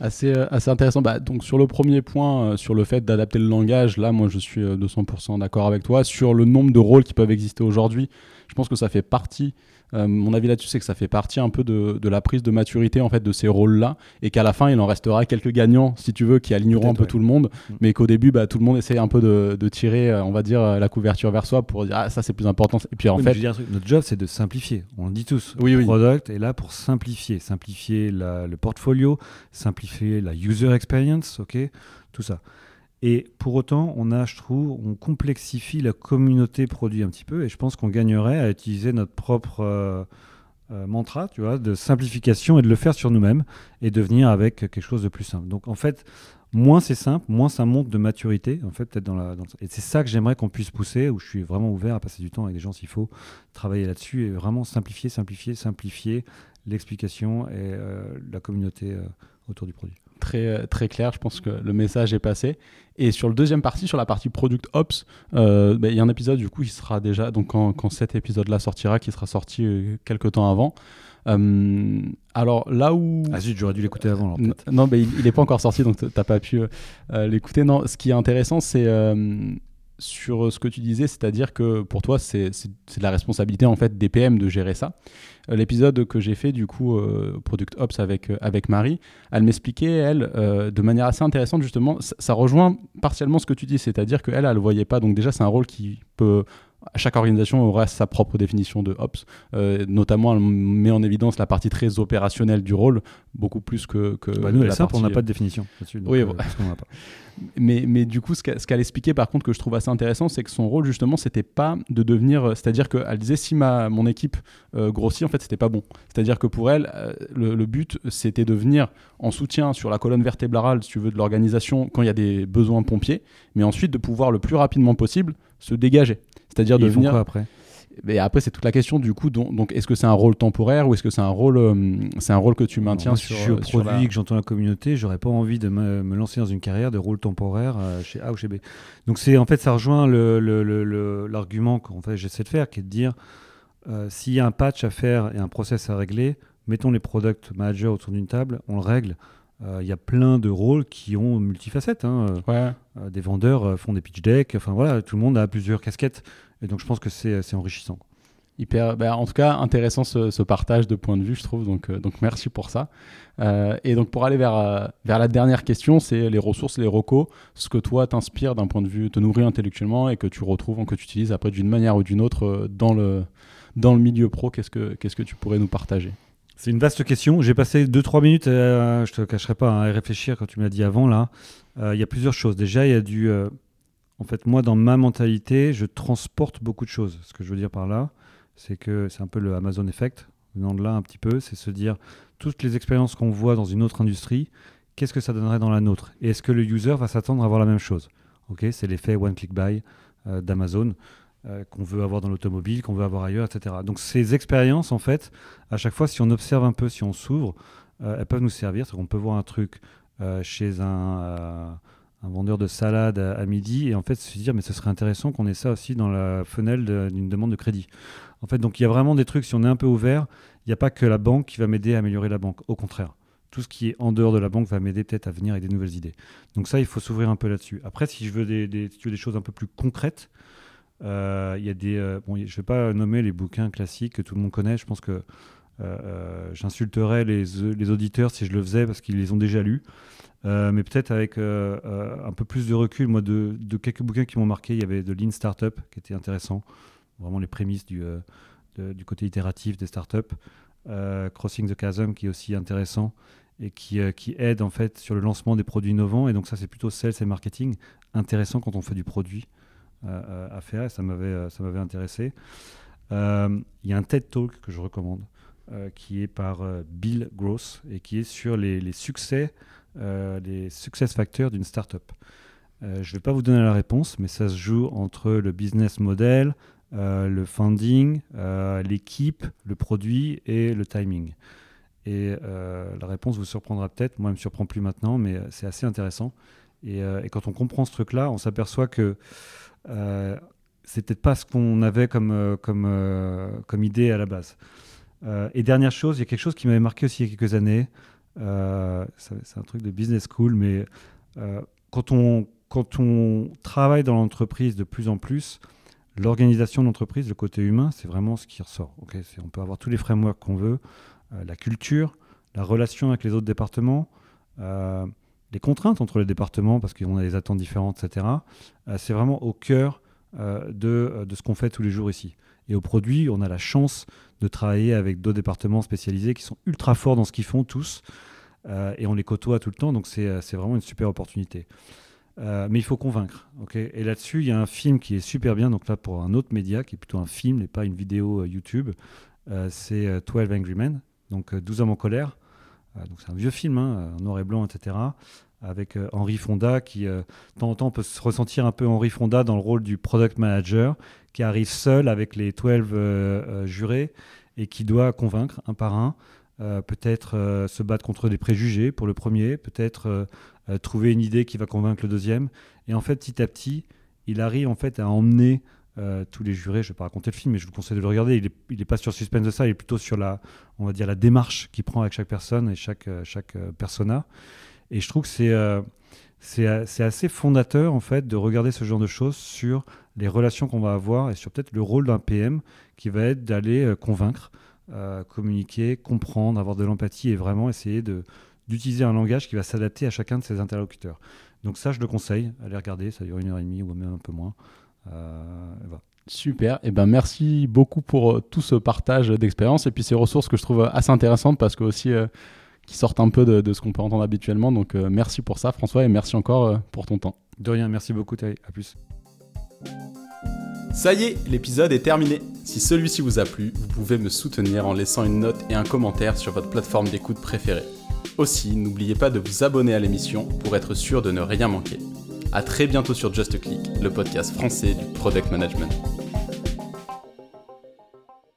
Assez, euh, assez intéressant. Bah, donc sur le premier point, euh, sur le fait d'adapter le langage, là, moi, je suis 200% d'accord avec toi. Sur le nombre de rôles qui peuvent exister aujourd'hui, je pense que ça fait partie euh, mon avis là-dessus, c'est que ça fait partie un peu de, de, la prise de maturité en fait de ces rôles-là, et qu'à la fin, il en restera quelques gagnants, si tu veux, qui aligneront un peu tout le monde, mm. mais qu'au début, bah, tout le monde essaie un peu de, de, tirer, euh, on va dire, euh, la couverture vers soi pour dire ah ça c'est plus important. Et puis en fait, notre job c'est de simplifier. On le dit tous. Oui, le oui. product est là pour simplifier, simplifier la, le portfolio, simplifier la user experience, ok, tout ça. Et pour autant, on a, je trouve, on complexifie la communauté produit un petit peu, et je pense qu'on gagnerait à utiliser notre propre euh, euh, mantra, tu vois, de simplification et de le faire sur nous-mêmes et de venir avec quelque chose de plus simple. Donc en fait, moins c'est simple, moins ça monte de maturité, en fait, peut-être dans la. Et c'est ça que j'aimerais qu'on puisse pousser, où je suis vraiment ouvert à passer du temps avec des gens s'il faut travailler là-dessus et vraiment simplifier, simplifier, simplifier l'explication et euh, la communauté autour du produit très, très clair. Je pense que le message est passé. Et sur le deuxième partie, sur la partie Product Ops, euh, ben, il y a un épisode du coup qui sera déjà, donc quand, quand cet épisode-là sortira, qui sera sorti euh, quelques temps avant. Euh, alors là où. Ah zut, j'aurais dû l'écouter avant. non, mais il n'est pas encore sorti, donc tu n'as pas pu l'écouter. Non, ce qui est intéressant, c'est sur ce que tu disais, c'est-à-dire que pour toi, c'est de la responsabilité en fait des PM de gérer ça. Euh, l'épisode que j'ai fait du coup euh, Product Ops avec euh, avec Marie, elle m'expliquait elle de manière assez intéressante justement. Ça, rejoint partiellement ce que tu dis, c'est-à-dire qu'elle elle, ne voyait pas. Donc déjà, c'est un rôle qui peut chaque organisation aura sa propre définition de Ops. notamment, elle met en évidence la partie très opérationnelle du rôle, beaucoup plus que. que bah nous, la partie... on n'a pas de définition. Oui, pas. Mais, mais du coup, ce qu'elle expliquait par contre que je trouve assez intéressant, c'est que son rôle justement, c'était pas de devenir. C'est-à-dire qu'elle disait si ma, mon équipe euh, grossit, en fait, c'était pas bon. C'est-à-dire que pour elle, euh, le, but, c'était de venir en soutien sur la colonne vertébrale, si tu veux, de l'organisation quand il y a des besoins pompiers, mais ensuite de pouvoir le plus rapidement possible se dégager. C'est-à-dire de venir. après? Mais après, c'est toute la question du coup. Donc, est-ce que c'est un rôle temporaire ou est-ce que c'est un rôle, euh, c'est un rôle que tu maintiens sur, Si je suis au produit que j'entends la communauté, j'aurais pas envie de me, lancer dans une carrière de rôle temporaire euh, chez A ou chez B. Donc, c'est en fait, ça rejoint l'argument qu'en fait j'essaie de faire, qui est de dire euh, s'il y a un patch à faire et un process à régler, mettons les product managers autour d'une table, on le règle. Il y a plein de rôles qui ont multifacettes. Hein. des vendeurs font des pitch decks. Enfin voilà, tout le monde a plusieurs casquettes. Et donc je pense que c'est enrichissant. Hyper, bah, en tout cas, intéressant ce, partage de points de vue, je trouve. Donc, euh, donc merci pour ça. Euh, et donc, pour aller vers, euh, vers la dernière question, c'est les ressources, les recos, ce que toi t'inspire d'un point de vue, te nourrir intellectuellement et que tu retrouves, que tu utilises après d'une manière ou d'une autre dans le, dans le milieu pro. Qu'est-ce que, qu'est-ce que tu pourrais nous partager? C'est une vaste question. J'ai passé 2-3 minutes, je te cacherai pas, hein, à réfléchir quand tu m'as dit avant là. Il y a plusieurs choses. Déjà, il y a du en fait, moi, dans ma mentalité, je transporte beaucoup de choses. Ce que je veux dire par là, c'est que c'est un peu le Amazon Effect, venant de là un petit peu, c'est se dire toutes les expériences qu'on voit dans une autre industrie, qu'est-ce que ça donnerait dans la nôtre? Et est-ce que le user va s'attendre à avoir la même chose? Ok, C'est l'effet One Click Buy euh, d'Amazon euh, qu'on veut avoir dans l'automobile, qu'on veut avoir ailleurs, etc. Donc ces expériences, en fait, à chaque fois, si on observe un peu, si on s'ouvre, euh, elles peuvent nous servir. On peut voir un truc chez un vendeur de salade à, midi et en fait se dire mais ce serait intéressant qu'on ait ça aussi dans la fenêtre d'une demande de crédit. En fait donc il y a vraiment des trucs si on est un peu ouvert, il n'y a pas que la banque qui va m'aider à améliorer la banque, au contraire. Tout ce qui est en dehors de la banque va m'aider peut-être à venir avec des nouvelles idées. Donc ça il faut s'ouvrir un peu là-dessus. Après si je veux des, des, des choses un peu plus concrètes, euh, y a des euh, bon, je ne vais pas nommer les bouquins classiques que tout le monde connaît. Je pense que euh, j'insulterais les, les, auditeurs si je le faisais parce qu'ils les ont déjà lus. Mais peut-être avec un peu plus de recul, moi, de, quelques bouquins qui m'ont marqué, il y avait de Lean Startup qui était intéressant, vraiment les prémices du, du côté itératif des startups. Crossing the Chasm qui est aussi intéressant et qui, qui aide en fait sur le lancement des produits innovants. Et donc ça, c'est plutôt sales et marketing, intéressant quand on fait du produit à faire. Et ça m'avait, m'avait intéressé. Il y a un TED Talk que je recommande, qui est par Bill Gross et qui est sur les, succès euh, les success factors d'une startup. Euh, je ne vais pas vous donner la réponse, mais ça se joue entre le business model, le funding, l'équipe, le produit et le timing. Et la réponse vous surprendra peut-être. Moi, elle me surprend plus maintenant, mais c'est assez intéressant. Et, quand on comprend ce truc-là, on s'aperçoit que c'est peut-être pas ce qu'on avait comme, comme, comme idée à la base. et dernière chose, il y a quelque chose qui m'avait marqué aussi il y a quelques années. c'est un truc de business school, mais quand on, quand on travaille dans l'entreprise de plus en plus, l'organisation de l'entreprise, le côté humain, c'est vraiment ce qui ressort. on peut avoir tous les frameworks qu'on veut, euh, la culture, la relation avec les autres départements, euh, les contraintes entre les départements, parce qu'on a des attentes différentes, etc. Euh, c'est vraiment au cœur de, de, ce qu'on fait tous les jours ici. Et au produit, on a la chance de travailler avec d'autres départements spécialisés qui sont ultra forts dans ce qu'ils font tous. et on les côtoie tout le temps, donc c'est vraiment une super opportunité. Euh, mais il faut convaincre. et là-dessus, il y a un film qui est super bien, donc là pour un autre média, qui est plutôt un film et pas une vidéo euh, YouTube. Euh, c'est 12 Angry Men, donc 12 hommes en colère. Donc c'est un vieux film, hein, noir et blanc, etc. Avec Henri Fonda, qui de temps en temps peut se ressentir un peu Henri Fonda dans le rôle du product manager, qui arrive seul avec les 12 jurés et qui doit convaincre un par un. peut-être se battre contre des préjugés pour le premier, peut-être euh, trouver une idée qui va convaincre le deuxième. Et en fait, petit à petit, il arrive en fait à emmener euh, tous les jurés. Je ne vais pas raconter le film, mais je vous conseille de le regarder. Il n'est pas sur suspense de ça, il est plutôt sur la, on va dire, la démarche qu'il prend avec chaque personne et chaque, euh, chaque persona. Et je trouve que c'est c'est assez fondateur en fait de regarder ce genre de choses sur les relations qu'on va avoir et sur peut-être le rôle d'un PM qui va être d'aller convaincre, communiquer, comprendre, avoir de l'empathie et vraiment essayer d'utiliser un langage qui va s'adapter à chacun de ses interlocuteurs. Donc ça, je le conseille, allez regarder, ça dure une heure et demie ou même un peu moins. Euh, Super, et eh ben merci beaucoup pour euh, tout ce partage d'expérience et puis ces ressources que je trouve assez intéressantes parce que aussi euh, qui sortent un peu de, ce qu'on peut entendre habituellement. Donc merci pour ça François et merci encore pour ton temps. De rien, merci beaucoup Thierry, à plus. Ça y est, l'épisode est terminé. Si celui-ci vous a plu, vous pouvez me soutenir en laissant une note et un commentaire sur votre plateforme d'écoute préférée. Aussi, n'oubliez pas de vous abonner à l'émission pour être sûr de ne rien manquer. A très bientôt sur Just Click, le podcast français du product management.